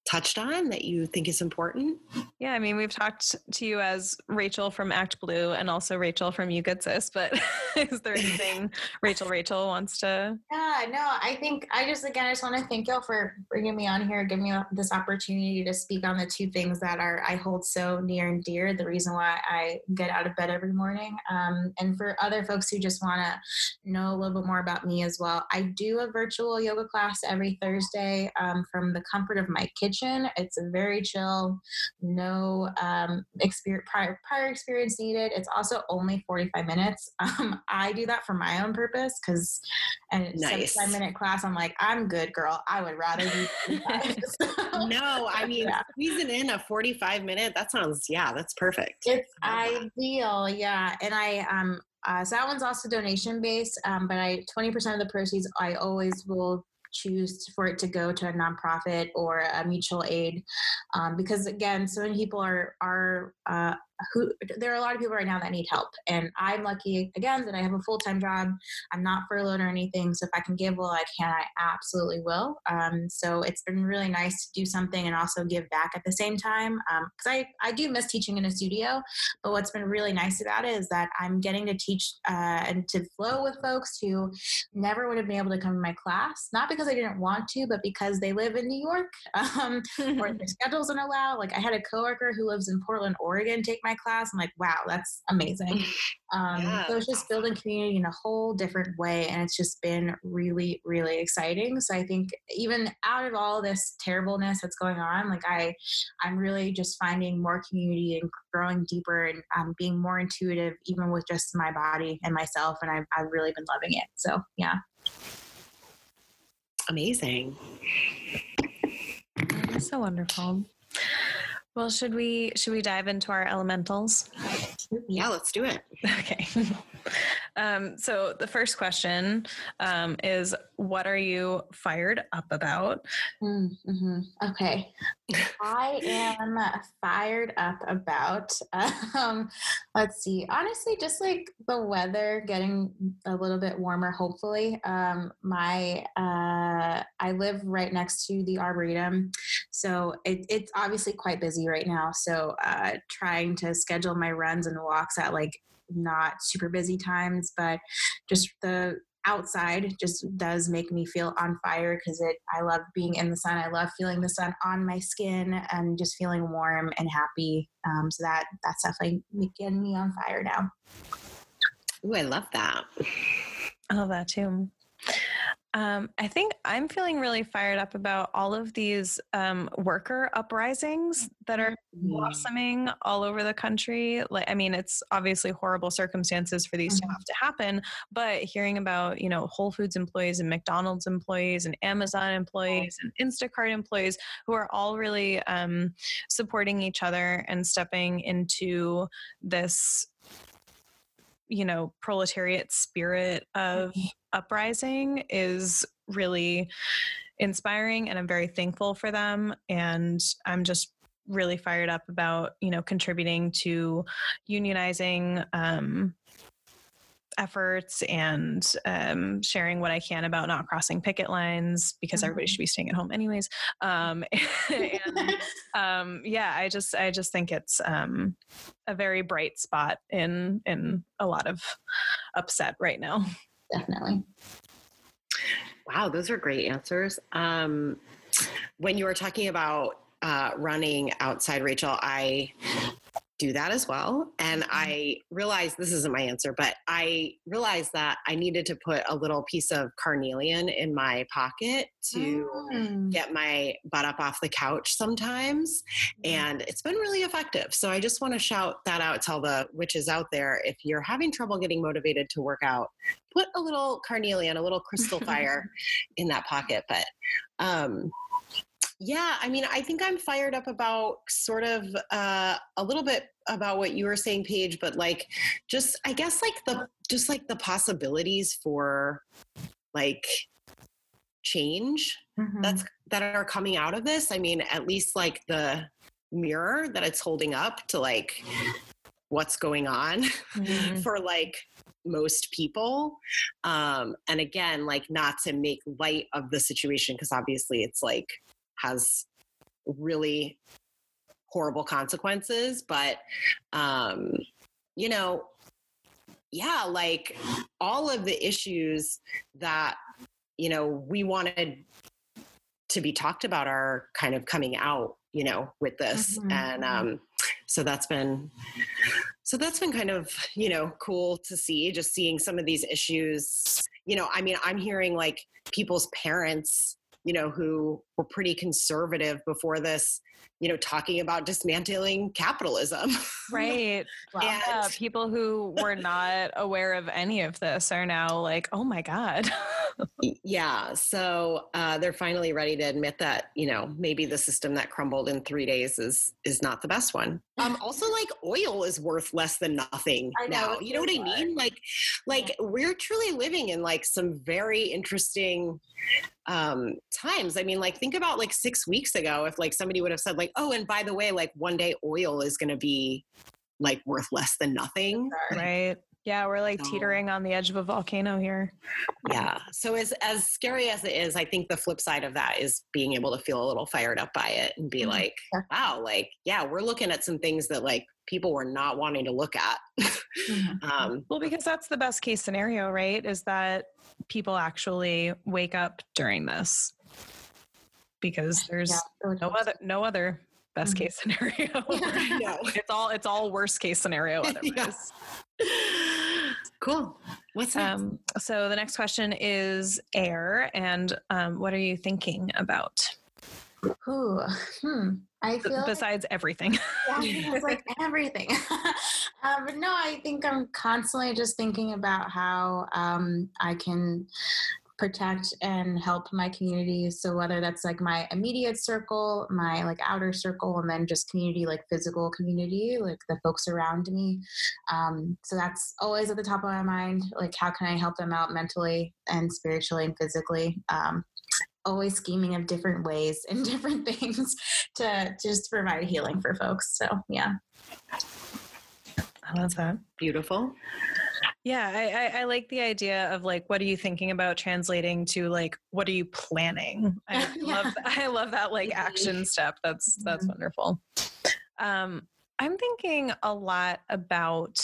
S2: touched on that you think is important?
S1: Yeah, I mean, we've talked to you as Rachel from Act Blue and also Rachel from You Good Sis, but is there anything Rachel Rachel wants to?
S3: Yeah, no, I think I just again I just want to thank y'all for bringing me on here, giving me this opportunity to speak on the two things that are I hold so near and dear. The reason why I get out of bed every morning, um, and for other folks who just want to know a little bit more about me as well, I do a virtual yoga class every Thursday um, from the comfort of my kitchen kitchen. It's a very chill, no um, experience, prior, prior experience needed. It's also only 45 minutes. Um, I do that for my own purpose because and nice. 75 minute class, I'm like, I'm good, girl. I would rather do
S2: so, No, I mean, yeah. squeezing in a 45 minute, that sounds, yeah, that's perfect.
S3: It's ideal. That. Yeah. And I, um, uh, so that one's also donation based, um, but I 20% of the proceeds I always will choose for it to go to a nonprofit or a mutual aid um, because again so many people are are uh, who there are a lot of people right now that need help and i'm lucky again that i have a full-time job. I'm not furloughed or anything so if i can give while i can i absolutely will. Um, so it's been really nice to do something and also give back at the same time because um, I, I do miss teaching in a studio but what's been really nice about it is that i'm getting to teach uh, and to flow with folks who never would have been able to come to my class not because i didn't want to but because they live in new york um, or their schedules don't allow like i had a coworker who lives in portland oregon take my class. I'm like, wow, that's amazing. Um, yeah, so it's just building community in a whole different way. And it's just been really, really exciting. So I think even out of all this terribleness that's going on, like I, I'm really just finding more community and growing deeper and um, being more intuitive, even with just my body and myself. And I've, I've really been loving it. So yeah.
S2: Amazing.
S1: That's so wonderful. Well, should we should we dive into our elementals?
S2: Yeah, let's do it.
S1: Okay. Um, so the first question um, is, what are you fired up about?
S3: Mm-hmm. Okay, I am fired up about. Um, let's see. Honestly, just like the weather getting a little bit warmer. Hopefully, um, my uh, I live right next to the arboretum, so it, it's obviously quite busy right now. So uh, trying to schedule my runs and walks at like not super busy times, but just the outside just does make me feel on fire because it I love being in the sun. I love feeling the sun on my skin and just feeling warm and happy. Um, so that that's definitely getting me on fire now.
S2: Ooh, I love that.
S1: I love that too. Um, I think I'm feeling really fired up about all of these um, worker uprisings that are mm-hmm. blossoming all over the country. Like, I mean, it's obviously horrible circumstances for these mm-hmm. to have to happen, but hearing about, you know, Whole Foods employees and McDonald's employees and Amazon employees and Instacart employees who are all really um, supporting each other and stepping into this you know proletariat spirit of mm-hmm. Uprising is really inspiring and i'm very thankful for them and i'm just really fired up about you know contributing to unionizing um, efforts and um, sharing what I can about not crossing picket lines because mm-hmm. everybody should be staying at home anyways. Um, and um, yeah, I just I just think it's um, a very bright spot in in a lot of upset right now.
S3: Definitely.
S2: Wow, those are great answers. Um, when you were talking about uh, running outside, Rachel, I do that as well. And mm-hmm. I realized this isn't my answer, but I realized that I needed to put a little piece of carnelian in my pocket to mm. get my butt up off the couch sometimes. Mm. And it's been really effective. So I just want to shout that out to all the witches out there. If you're having trouble getting motivated to work out, put a little carnelian, a little crystal fire in that pocket. But um, yeah, I mean, I think I'm fired up about sort of uh, a little bit about what you were saying, Paige, but like just I guess like the just like the possibilities for like change mm-hmm. that's that are coming out of this. I mean, at least like the mirror that it's holding up to like what's going on mm-hmm. for like most people um and again like not to make light of the situation because obviously it's like has really horrible consequences but um you know yeah like all of the issues that you know we wanted to be talked about are kind of coming out you know with this mm-hmm. and um so that's been so that's been kind of you know cool to see just seeing some of these issues you know i mean i'm hearing like people's parents you know, who were pretty conservative before this, you know, talking about dismantling capitalism.
S1: Right. Wow. and, yeah, people who were not aware of any of this are now like, oh my God.
S2: Yeah. So uh, they're finally ready to admit that you know maybe the system that crumbled in three days is is not the best one. Um, also, like oil is worth less than nothing
S3: I know,
S2: now. You know what I mean? Like, like we're truly living in like some very interesting um times i mean like think about like six weeks ago if like somebody would have said like oh and by the way like one day oil is going to be like worth less than nothing
S1: right. Yeah, we're like
S2: So-
S1: teetering on the edge of a volcano here.
S2: yeah so as as scary as it is i think the flip side of that is being able to feel a little fired up by it and be
S3: Mhm.
S2: like wow like yeah we're looking at some things that like people were not wanting to look at um
S1: Well, because that's the best case scenario, right? Is that people actually wake up during this because there's
S3: Yeah,
S1: no other no other best
S3: Mhm.
S1: case scenario.
S2: Know.
S1: it's all it's all worst case scenario otherwise.
S2: Cool what's next
S1: Um, so the next question is air, and um, what are you thinking about
S3: Ooh, hmm. I feel like-
S1: besides everything?
S3: yeah, it's like everything. uh, but no, I think I'm constantly just thinking about how um, I can protect and help my community. So whether that's like my immediate circle, my like outer circle, and then just community, like physical community, like the folks around me. Um, so that's always at the top of my mind. Like how can I help them out mentally and spiritually and physically? Um, always scheming of different ways and different things to, to just provide healing for folks. So yeah.
S1: I love that.
S2: beautiful
S1: Yeah, I, I, I like the idea of like, what are you thinking about translating to like, what are you planning? I
S3: Yeah.
S1: love, I love that like action step. That's that's
S3: Mhm.
S1: wonderful. Um, I'm thinking a lot about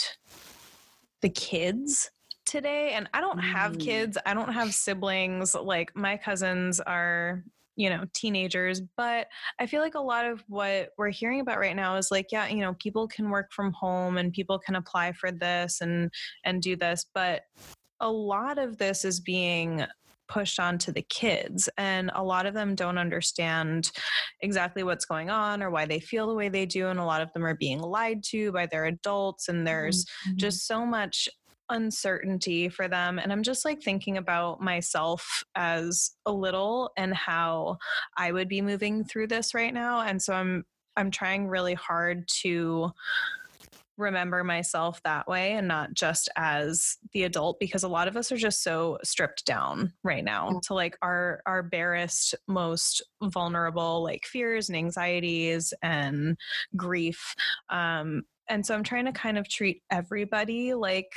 S1: the kids today, and I don't have
S2: Mm.
S1: kids. I don't have siblings. Like my cousins are you know teenagers but i feel like a lot of what we're hearing about right now is like yeah you know people can work from home and people can apply for this and and do this but a lot of this is being pushed onto the kids and a lot of them don't understand exactly what's going on or why they feel the way they do and a lot of them are being lied to by their adults and there's
S3: Mhm.
S1: just so much uncertainty for them and i'm just like thinking about myself as a little and how i would be moving through this right now and so i'm i'm trying really hard to remember myself that way and not just as the adult because a lot of us are just so stripped down right now to like our our barest most vulnerable like fears and anxieties and grief um and so i'm trying to kind of treat everybody like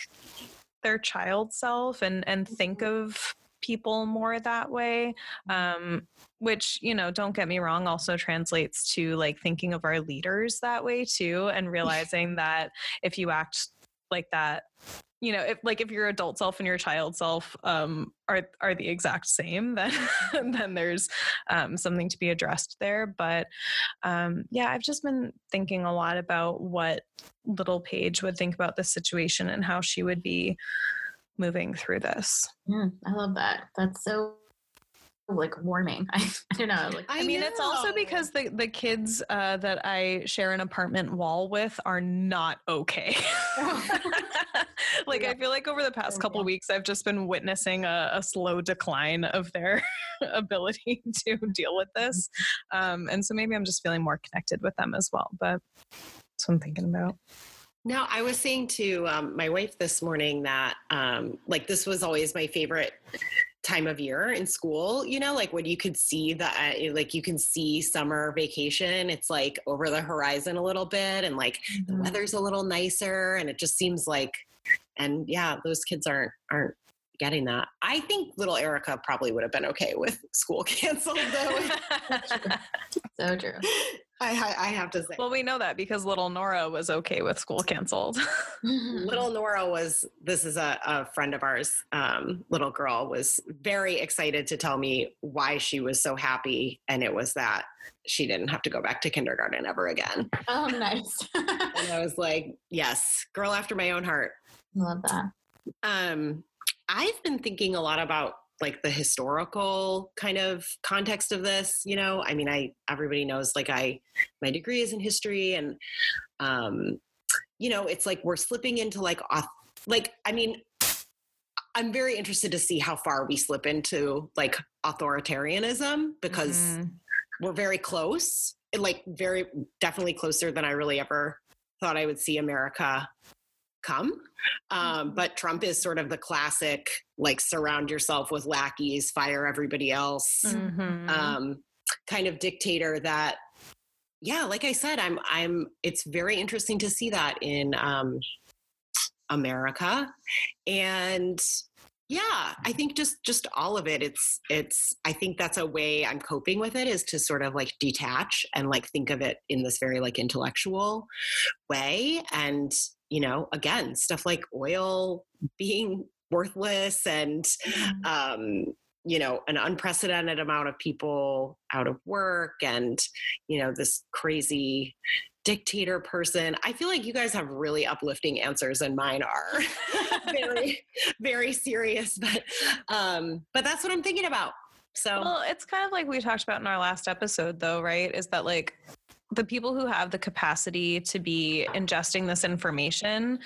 S1: their child self and and think of people more that way um which you know don't get me wrong also translates to like thinking of our leaders that way too and realizing that if you act like that you know if like if your adult self and your child self um are are the exact same then then there's um something to be addressed there but um yeah i've just been thinking a lot about what little paige would think about this situation and how she would be moving through this
S3: Yeah, I love that. That's so like warming. I, I don't know. Like
S1: I, mean, it's also because the the kids uh, that I share an apartment wall with are not okay. like I feel like over the past couple
S3: Yeah.
S1: weeks, I've just been witnessing a, a slow decline of their ability to deal with this, um, and so maybe I'm just feeling more connected with them as well. But that's what I'm thinking about.
S2: No, I was saying to um, my wife this morning that um, like this was always my favorite time of year in school. You know, like when you could see the uh, like you can see summer vacation. It's like over the horizon a little bit, and like the
S3: Mhm.
S2: weather's a little nicer, and it just seems like. And yeah, those kids aren't aren't getting that. I think little Erica probably would have been okay with school canceled, though.
S3: so true.
S2: I, I I have to say.
S1: well, we know that because little Nora was okay with school canceled.
S2: little Nora was this is a, a friend of ours, um, little girl was very excited to tell me why she was so happy. And it was that she didn't have to go back to kindergarten ever again.
S3: oh, nice.
S2: And I was like, yes, girl after my own heart.
S3: I love that.
S2: Um, I've been thinking a lot about like the historical kind of context of this you know i mean i everybody knows like i my degree is in history and um you know it's like we're slipping into like like i mean I'm very interested to see how far we slip into like authoritarianism because
S1: Mhm.
S2: we're very close, like very definitely closer than I really ever thought I would see America come. Um, but Trump is sort of the classic, like surround yourself with lackeys, fire everybody else,
S1: Mhm.
S2: um, kind of dictator that. Yeah, like I said, I'm. I'm. It's very interesting to see that in um, America, and yeah i think just just all of it it's it's i think that's a way i'm coping with it is to sort of like detach and like think of it in this very like intellectual way and you know again stuff like oil being worthless and um you know an unprecedented amount of people out of work and you know this crazy dictator person. I feel like you guys have really uplifting answers and mine are very very serious but um but that's what i'm thinking about. So
S1: Well, it's kind of like we talked about in our last episode, though, right? Is that like the people who have the capacity to be ingesting this information,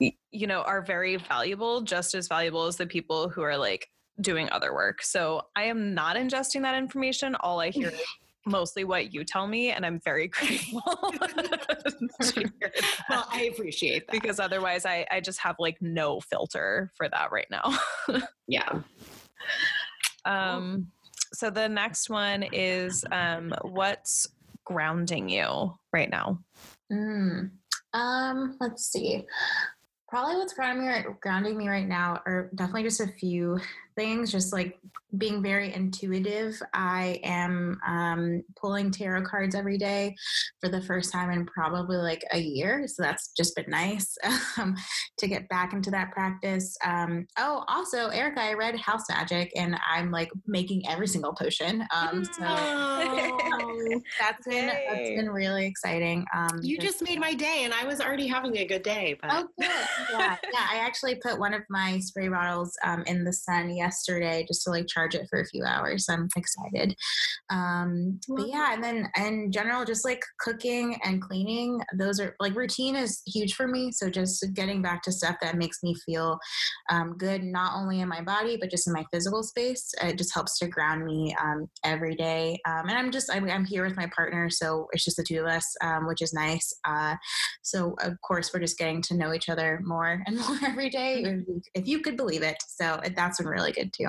S1: you know, are very valuable, just as valuable as the people who are like doing other work. So I am not ingesting that information. All I hear mostly what you tell me, and I'm very grateful. to hear that.
S2: well i appreciate that
S1: because otherwise I, I just have like no filter for that right now.
S2: yeah
S1: Um, so the next one is um, what's grounding you right now?
S3: Mm. Um, let's see. Probably what's grounding me, grounding me right now are definitely just a few things. Just like being very intuitive. I am um, pulling tarot cards every day for the first time in probably like a year. So that's just been nice um, to get back into that practice. Um, oh, also, Erica, I read House Magic, and I'm like making every single potion. Um, so
S2: Oh,
S3: that's been that's been really exciting. Um,
S2: you just made my day and i was already having a good day but
S3: Oh, good. Yeah, yeah. I actually put one of my spray bottles um, in the sun yesterday just to like charge it for a few hours. I'm excited. Um, but yeah, and then in general, just like cooking and cleaning, those are like routine is huge for me. So just getting back to stuff that makes me feel um, good, not only in my body but just in my physical space. It just helps to ground me um, every day. Um, and I'm just I'm, I'm here with my partner, so it's just the two of us, um, which is nice. Uh, so of course we're just getting to know each other more and more every day, if you- if you could believe it. So that's been really good too.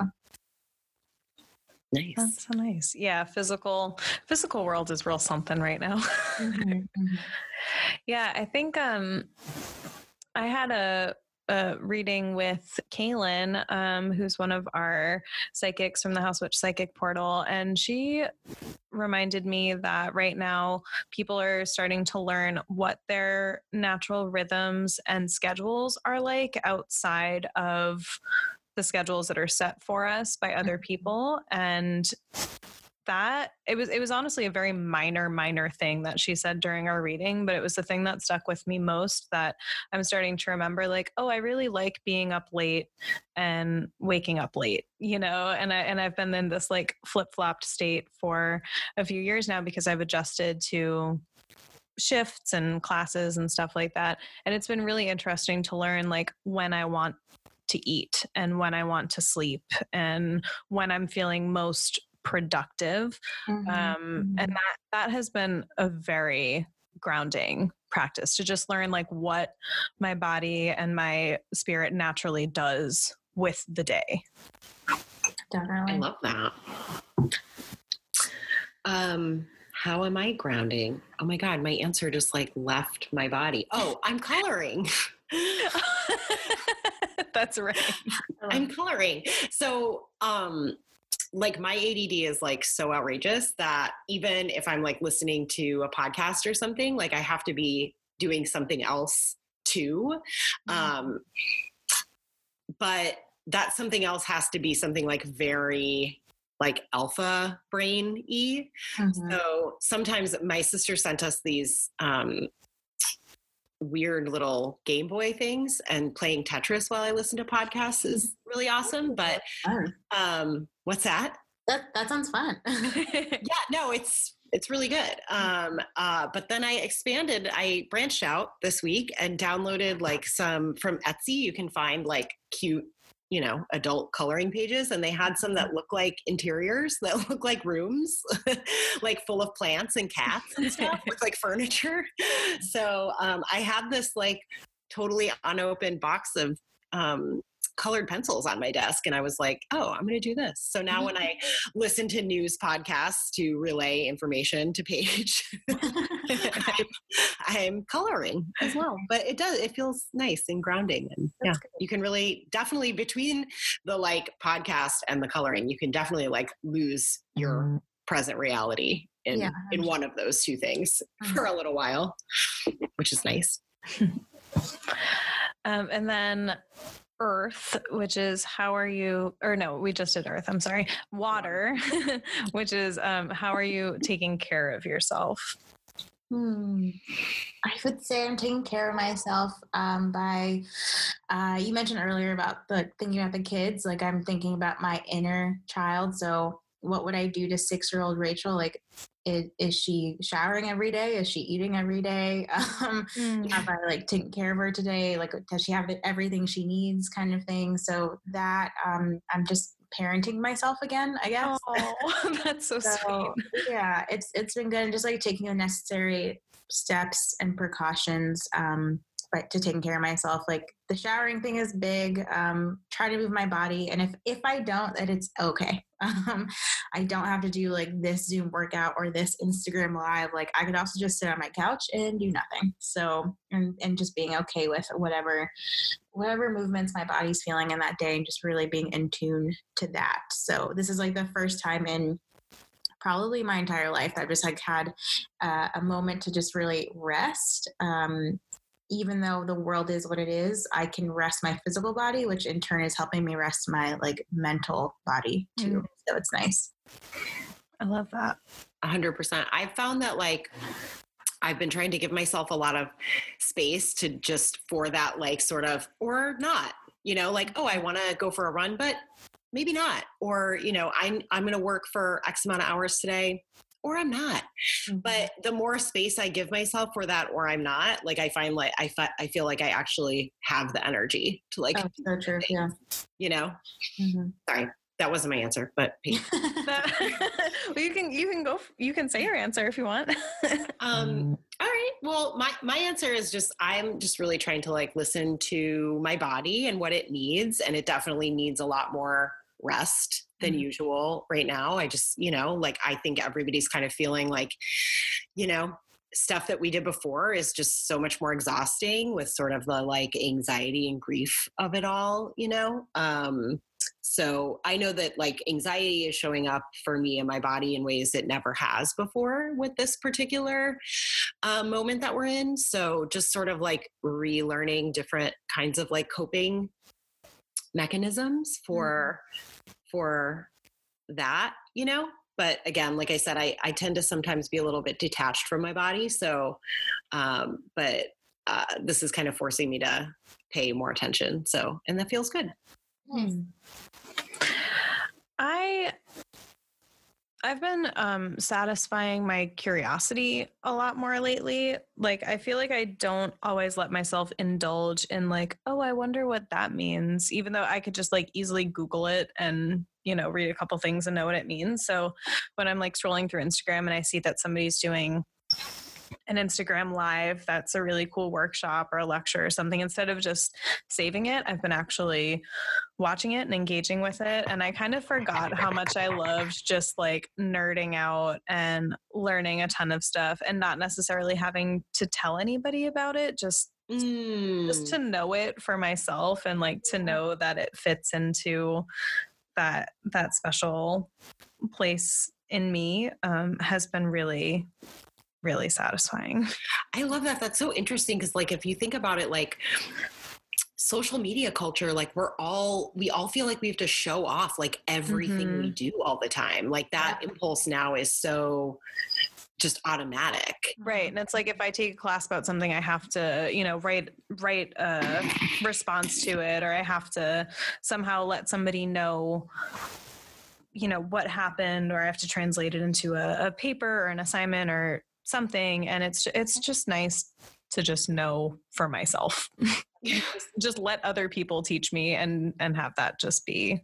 S2: nice
S1: That's so nice. Yeah, physical physical world is real something right now. yeah, I think um I had a a reading with Kaylin, um, who's one of our psychics from the House Witch Psychic Portal, and she reminded me that right now people are starting to learn what their natural rhythms and schedules are like outside of the schedules that are set for us by other mm-hmm. people and that it was it was honestly a very minor minor thing that she said during our reading but it was the thing that stuck with me most that i'm starting to remember like oh i really like being up late and waking up late you know and i and i've been in this like flip-flopped state for a few years now because i've adjusted to shifts and classes and stuff like that and it's been really interesting to learn like when i want to eat and when i want to sleep and when i'm feeling most productive
S3: Mhm.
S1: um, and that that has been a very grounding practice to just learn like what my body and my spirit naturally does with the day
S3: Definitely.
S2: i love that um how am i grounding? Oh my god my answer just like left my body. Oh i'm coloring.
S1: That's right.
S2: I'm coloring. So, um, like my ADD is like so outrageous that even if I'm like listening to a podcast or something, like I have to be doing something else too. Um, but that something else has to be something like very like alpha brain y.
S3: Mhm.
S2: So sometimes my sister sent us these um, weird little Game Boy things, and playing Tetris while I listen to podcasts is really awesome. But um, what's that?
S3: That that sounds fun.
S2: Yeah, no, it's it's really good. Um, uh, but then I expanded. I branched out this week and downloaded like some from Etsy. You can find like cute you know adult coloring pages and they had some that look like interiors that look like rooms like full of plants and cats and stuff with like furniture. So um, i have this like totally unopened box of um, colored pencils on my desk and I was like, oh, I'm going to do this. So now when I listen to news podcasts to relay information to Paige, I'm, I'm, coloring as well. But it does, it feels nice and grounding. And That's yeah, good. you can really definitely between the like podcast and the coloring, you can definitely like lose your mm-hmm. present reality in, yeah, in one of those two things mm-hmm. for a little while, which is nice.
S1: Um, and then earth, which is how are you, or no, we just did earth, I'm sorry, water, which is um, how are you taking care of yourself?
S3: Hmm. I would say I'm taking care of myself um, by. Uh, you mentioned earlier about the thinking about the kids. Like I'm thinking about my inner child. So what would I do to six year old Rachel? Like, is, is, she showering every day? Is she eating every day? Um, mm. Have I like taken care of her today? Like, does she have everything she needs? Kind of thing. So that um, I'm just parenting myself again. I guess.
S1: Oh, that's so, so sweet.
S3: Yeah, it's it's been good. And just like taking the necessary steps and precautions um, to taking care of myself like the showering thing is big um, try to move my body and if if i don't that it's okay. Um, i don't have to do like this zoom workout or this instagram live like i could also just sit on my couch and do nothing. So and, and just being okay with whatever whatever movements my body's feeling in that day and just really being in tune to that. So this is like the first time in probably my entire life i've just like had uh, a moment to just really rest um, even though the world is what it is, I can rest my physical body, which in turn is helping me rest my like mental body too. Mm. So it's nice.
S1: I love that.
S2: A hundred percent. I've found that like I've been trying to give myself a lot of space to just for that like sort of or not, you know, like, oh, I want to go for a run, but maybe not. Or, you know, I'm I'm gonna work for X amount of hours today or I'm not. Mm-hmm. But the more space I give myself for that or I'm not, like I find like I fi- I feel like I actually have the energy to like
S3: That's so true. Yeah.
S2: You know? Mm-hmm. Sorry. That wasn't my answer, but
S1: well, you can you can go you can say your answer if you want.
S2: um mm. all right. Well, my my answer is just I'm just really trying to like listen to my body and what it needs and it definitely needs a lot more rest than mm-hmm. usual right now. I just, you know, like I think everybody's kind of feeling like, you know, stuff that we did before is just so much more exhausting with sort of the like anxiety and grief of it all, you know? Um, so I know that like anxiety is showing up for me in my body in ways it never has before with this particular uh, moment that we're in. So just sort of like relearning different kinds of like coping mechanisms for mm-hmm for that, you know? But again, like I said, I, I tend to sometimes be a little bit detached from my body. So, um, but uh, this is kind of forcing me to pay more attention. So, and that feels good.
S1: Hmm. I I've been um, satisfying my curiosity a lot more lately. Like, I feel like I don't always let myself indulge in, like, oh, I wonder what that means, even though I could just like easily Google it and, you know, read a couple things and know what it means. So when I'm like scrolling through Instagram and I see that somebody's doing an Instagram live that's a really cool workshop or a lecture or something, instead of just saving it, I've been actually watching it and engaging with it. And I kind of forgot how much I loved just like nerding out and learning a ton of stuff and not necessarily having to tell anybody about it, just Mm. just to know it for myself and like to know that it fits into that that special place in me um, has been really really satisfying.
S2: I love that. That's so interesting because, like, if you think about it, like, social media culture like we're all we all feel like we have to show off like everything mm-hmm. we do all the time like that yeah. impulse now is so just automatic
S1: right and it's like if i take a class about something i have to you know write write a response to it or i have to somehow let somebody know you know what happened or i have to translate it into a, a paper or an assignment or something and it's it's just nice to just know for myself just, just let other people teach me and and have that just be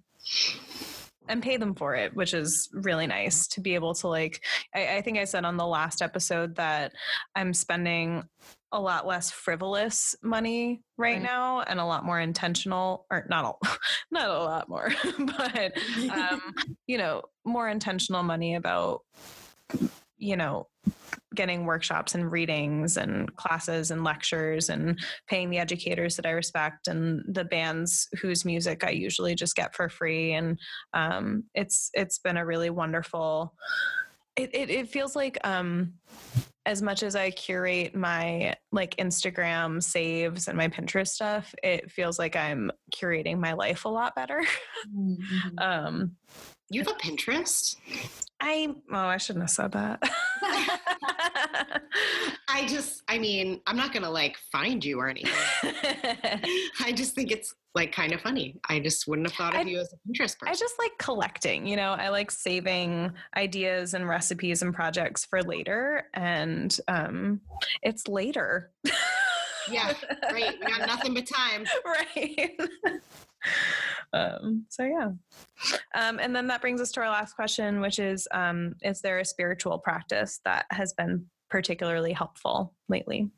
S1: and pay them for it, which is really nice to be able to like. I, I, think I said on the last episode that I'm spending a lot less frivolous money right, right. now and a lot more intentional, or not a not a lot more, but um, you know, more intentional money about you know getting workshops and readings and classes and lectures and paying the educators that I respect and the bands whose music I usually just get for free. And um, it's it's been a really wonderful. It it, it feels like um, as much as I curate my like Instagram saves and my Pinterest stuff, it feels like I'm curating my life a lot better. Mm-hmm.
S2: um, you have a Pinterest?
S1: I oh, I shouldn't have said that.
S2: I just, I mean, I'm not gonna like find you or anything. I just think it's like kind of funny. I just wouldn't have thought of I, you as a Pinterest person.
S1: I just like collecting, you know, I like saving ideas and recipes and projects for later. And um it's later.
S2: yeah, right. We got nothing but time.
S1: Right. Um, so yeah. Um, and then that brings us to our last question, which is um, Is there a spiritual practice that has been particularly helpful lately?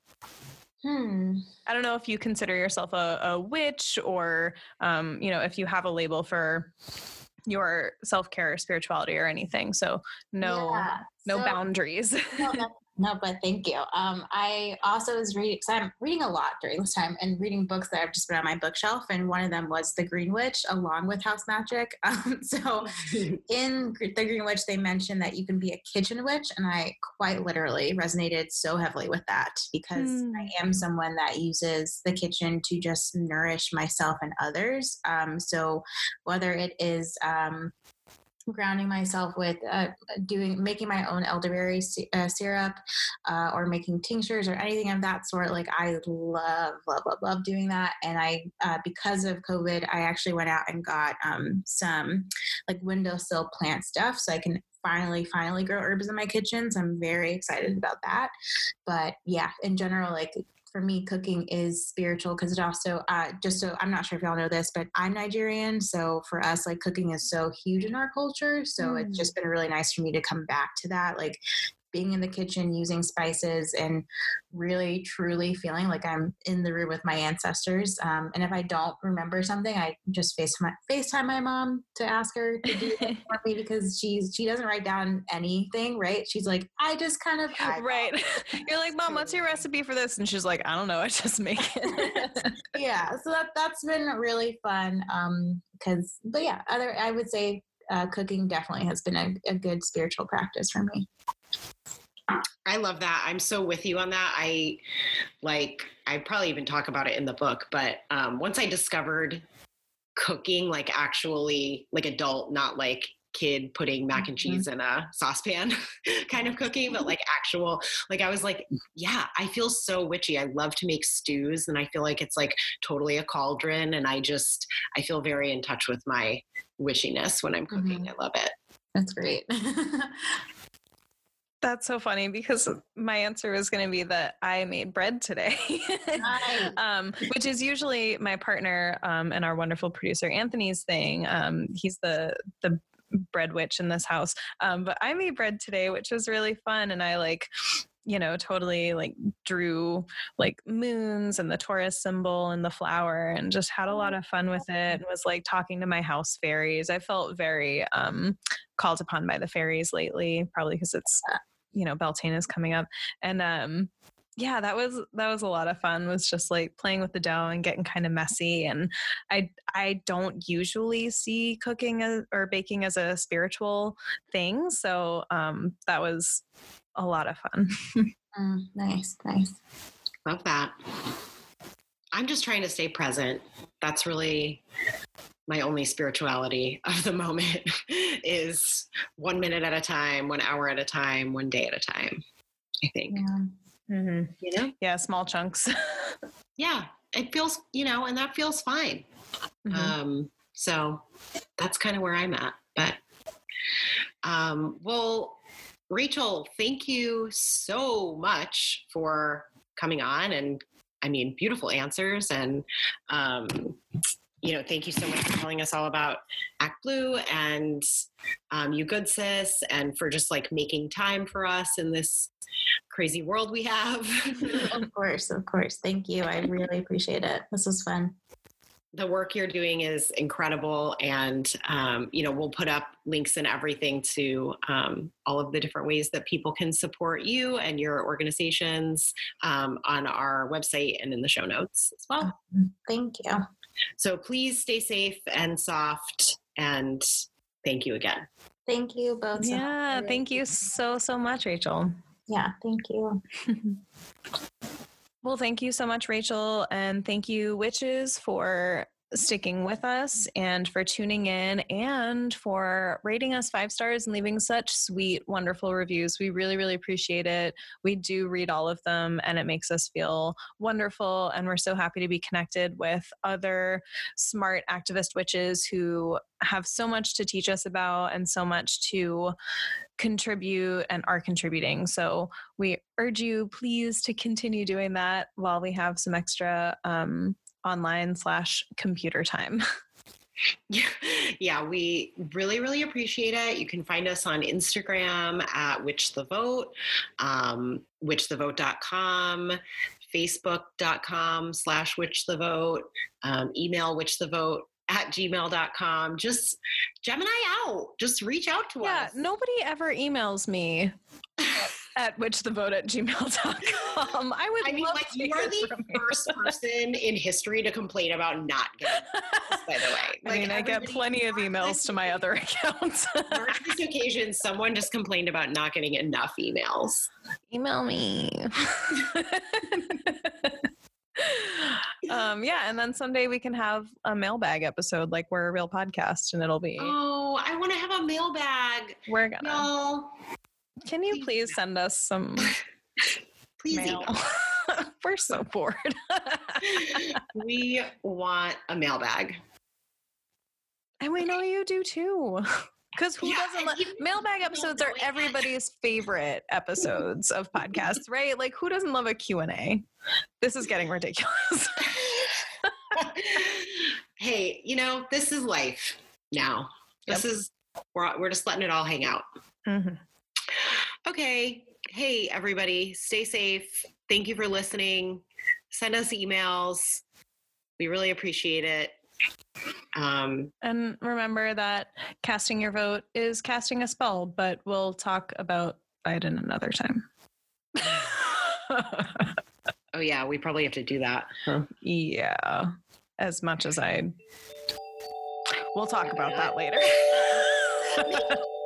S1: Hmm. I don't know if you consider yourself a, a witch or, um, you know, if you have a label for your self care, spirituality, or anything. So no, yeah. no so, boundaries.
S3: no, no, but thank you. Um, I also was reading, because I'm reading a lot during this time and reading books that I've just been on my bookshelf. And one of them was The Green Witch, along with House Magic. Um, so in The Green Witch, they mentioned that you can be a kitchen witch. And I quite literally resonated so heavily with that because mm. I am someone that uses the kitchen to just nourish myself and others. Um, so whether it is, um, grounding myself with uh, doing making my own elderberry uh, syrup uh, or making tinctures or anything of that sort like i love love love love doing that. And i uh, because of covid i actually went out and got um, some like windowsill plant stuff so i can finally finally grow herbs in my kitchen. So i'm very excited about that. But yeah in general like for me, cooking is spiritual because it also, uh, just so I'm not sure if y'all know this, but I'm Nigerian. So for us, like cooking is so huge in our culture. So mm. it's just been really nice for me to come back to that. Like being in the kitchen using spices and really truly feeling like I'm in the room with my ancestors. Um, and if I don't remember something, I just face my FaceTime my mom to ask her to do it for me because she's she doesn't write down anything, right? She's like, I just kind of
S1: right. You're like, mom, what's your recipe for this? And she's like, I don't know, I just make it.
S3: yeah, so that that's been really fun. Um, because but yeah, other I would say uh, cooking definitely has been a, a good spiritual practice for me.
S2: I love that. I'm so with you on that. I like, I probably even talk about it in the book, but um, once I discovered cooking, like actually, like adult, not like kid putting mac and mm-hmm. cheese in a saucepan kind of cooking, but like actual, like I was like, yeah, I feel so witchy. I love to make stews and I feel like it's like totally a cauldron. And I just, I feel very in touch with my wishiness when I'm cooking. Mm-hmm. I love it.
S3: That's great.
S1: That's so funny because my answer was going to be that I made bread today, nice. um, which is usually my partner um, and our wonderful producer Anthony's thing. Um, he's the the bread witch in this house, um, but I made bread today, which was really fun, and I like you know totally like drew like moons and the taurus symbol and the flower and just had a lot of fun with it and was like talking to my house fairies i felt very um called upon by the fairies lately probably because it's you know beltane is coming up. And um yeah that was that was a lot of fun was just like playing with the dough and getting kind of messy. And i i don't usually see cooking as, or baking as a spiritual thing. So um that was a lot of fun.
S3: Mm, nice nice.
S2: Love that. I'm just trying to stay present. That's really my only spirituality of the moment is one minute at a time, one hour at a time, one day at a time. I think.
S1: Yeah. Mm-hmm. You know? Yeah, small chunks.
S2: yeah, it feels, you know, and that feels fine. Mm-hmm. Um, so that's kind of where I'm at. But, um, well, Rachel, thank you so much for coming on and I mean, beautiful answers. And, um, you know, thank you so much for telling us all about Act Blue and um, you good sis, and for just like making time for us in this crazy world we have.
S3: of course, of course. Thank you. I really appreciate it. This was fun
S2: the work you're doing is incredible and um, you know we'll put up links and everything to um, all of the different ways that people can support you and your organizations um, on our website and in the show notes as well
S3: thank you
S2: so please stay safe and soft and thank you again.
S3: Thank you both
S1: yeah thank you so so much rachel.
S3: Yeah thank you.
S1: Well, thank you so much, Rachel. And thank you, witches, for sticking with us and for tuning in and for rating us five stars and leaving such sweet, wonderful reviews. We really, really appreciate it. We do read all of them and it makes us feel wonderful. And we're so happy to be connected with other smart activist witches who have so much to teach us about and so much to contribute and are contributing. So we urge you, please, to continue doing that while we have some extra um, online slash computer time.
S2: yeah, we really, really appreciate it. You can find us on Instagram at Witch the Vote, um, witchthevote.com, facebook.com slash Witch the Vote, um, email Witch the Vote at gmail.com. Just Gemini out. Just reach out to
S1: yeah,
S2: us.
S1: Yeah, nobody ever emails me at witchthevote at gmail.com. I would
S2: I mean, like, you are the first person in history to complain about not getting emails, by the way.
S1: Like, I mean, I get plenty of emails to my other accounts.
S2: on this occasion, someone just complained about not getting enough emails.
S1: Email me. um, yeah, and then someday we can have a mailbag episode like we're a real podcast and it'll be
S2: Oh, I want to have a mailbag.
S1: We're gonna no. Can you please send us some
S2: please mail?
S1: we're so bored.
S2: we want a mailbag.
S1: And we know you do too. Because who yeah, doesn't love mailbag episodes are everybody's favorite episodes of podcasts, right? Like who doesn't love a Q&A? This is getting ridiculous.
S2: hey, you know, this is life now. This yep. is we're we're just letting it all hang out. Mm-hmm. Okay. Hey everybody, stay safe. Thank you for listening. Send us emails. We really appreciate it.
S1: Um, and remember that casting your vote is casting a spell, but we'll talk about Biden another time.
S2: oh, yeah, we probably have to do that.
S1: Huh? Yeah, as much as I. We'll talk about that later.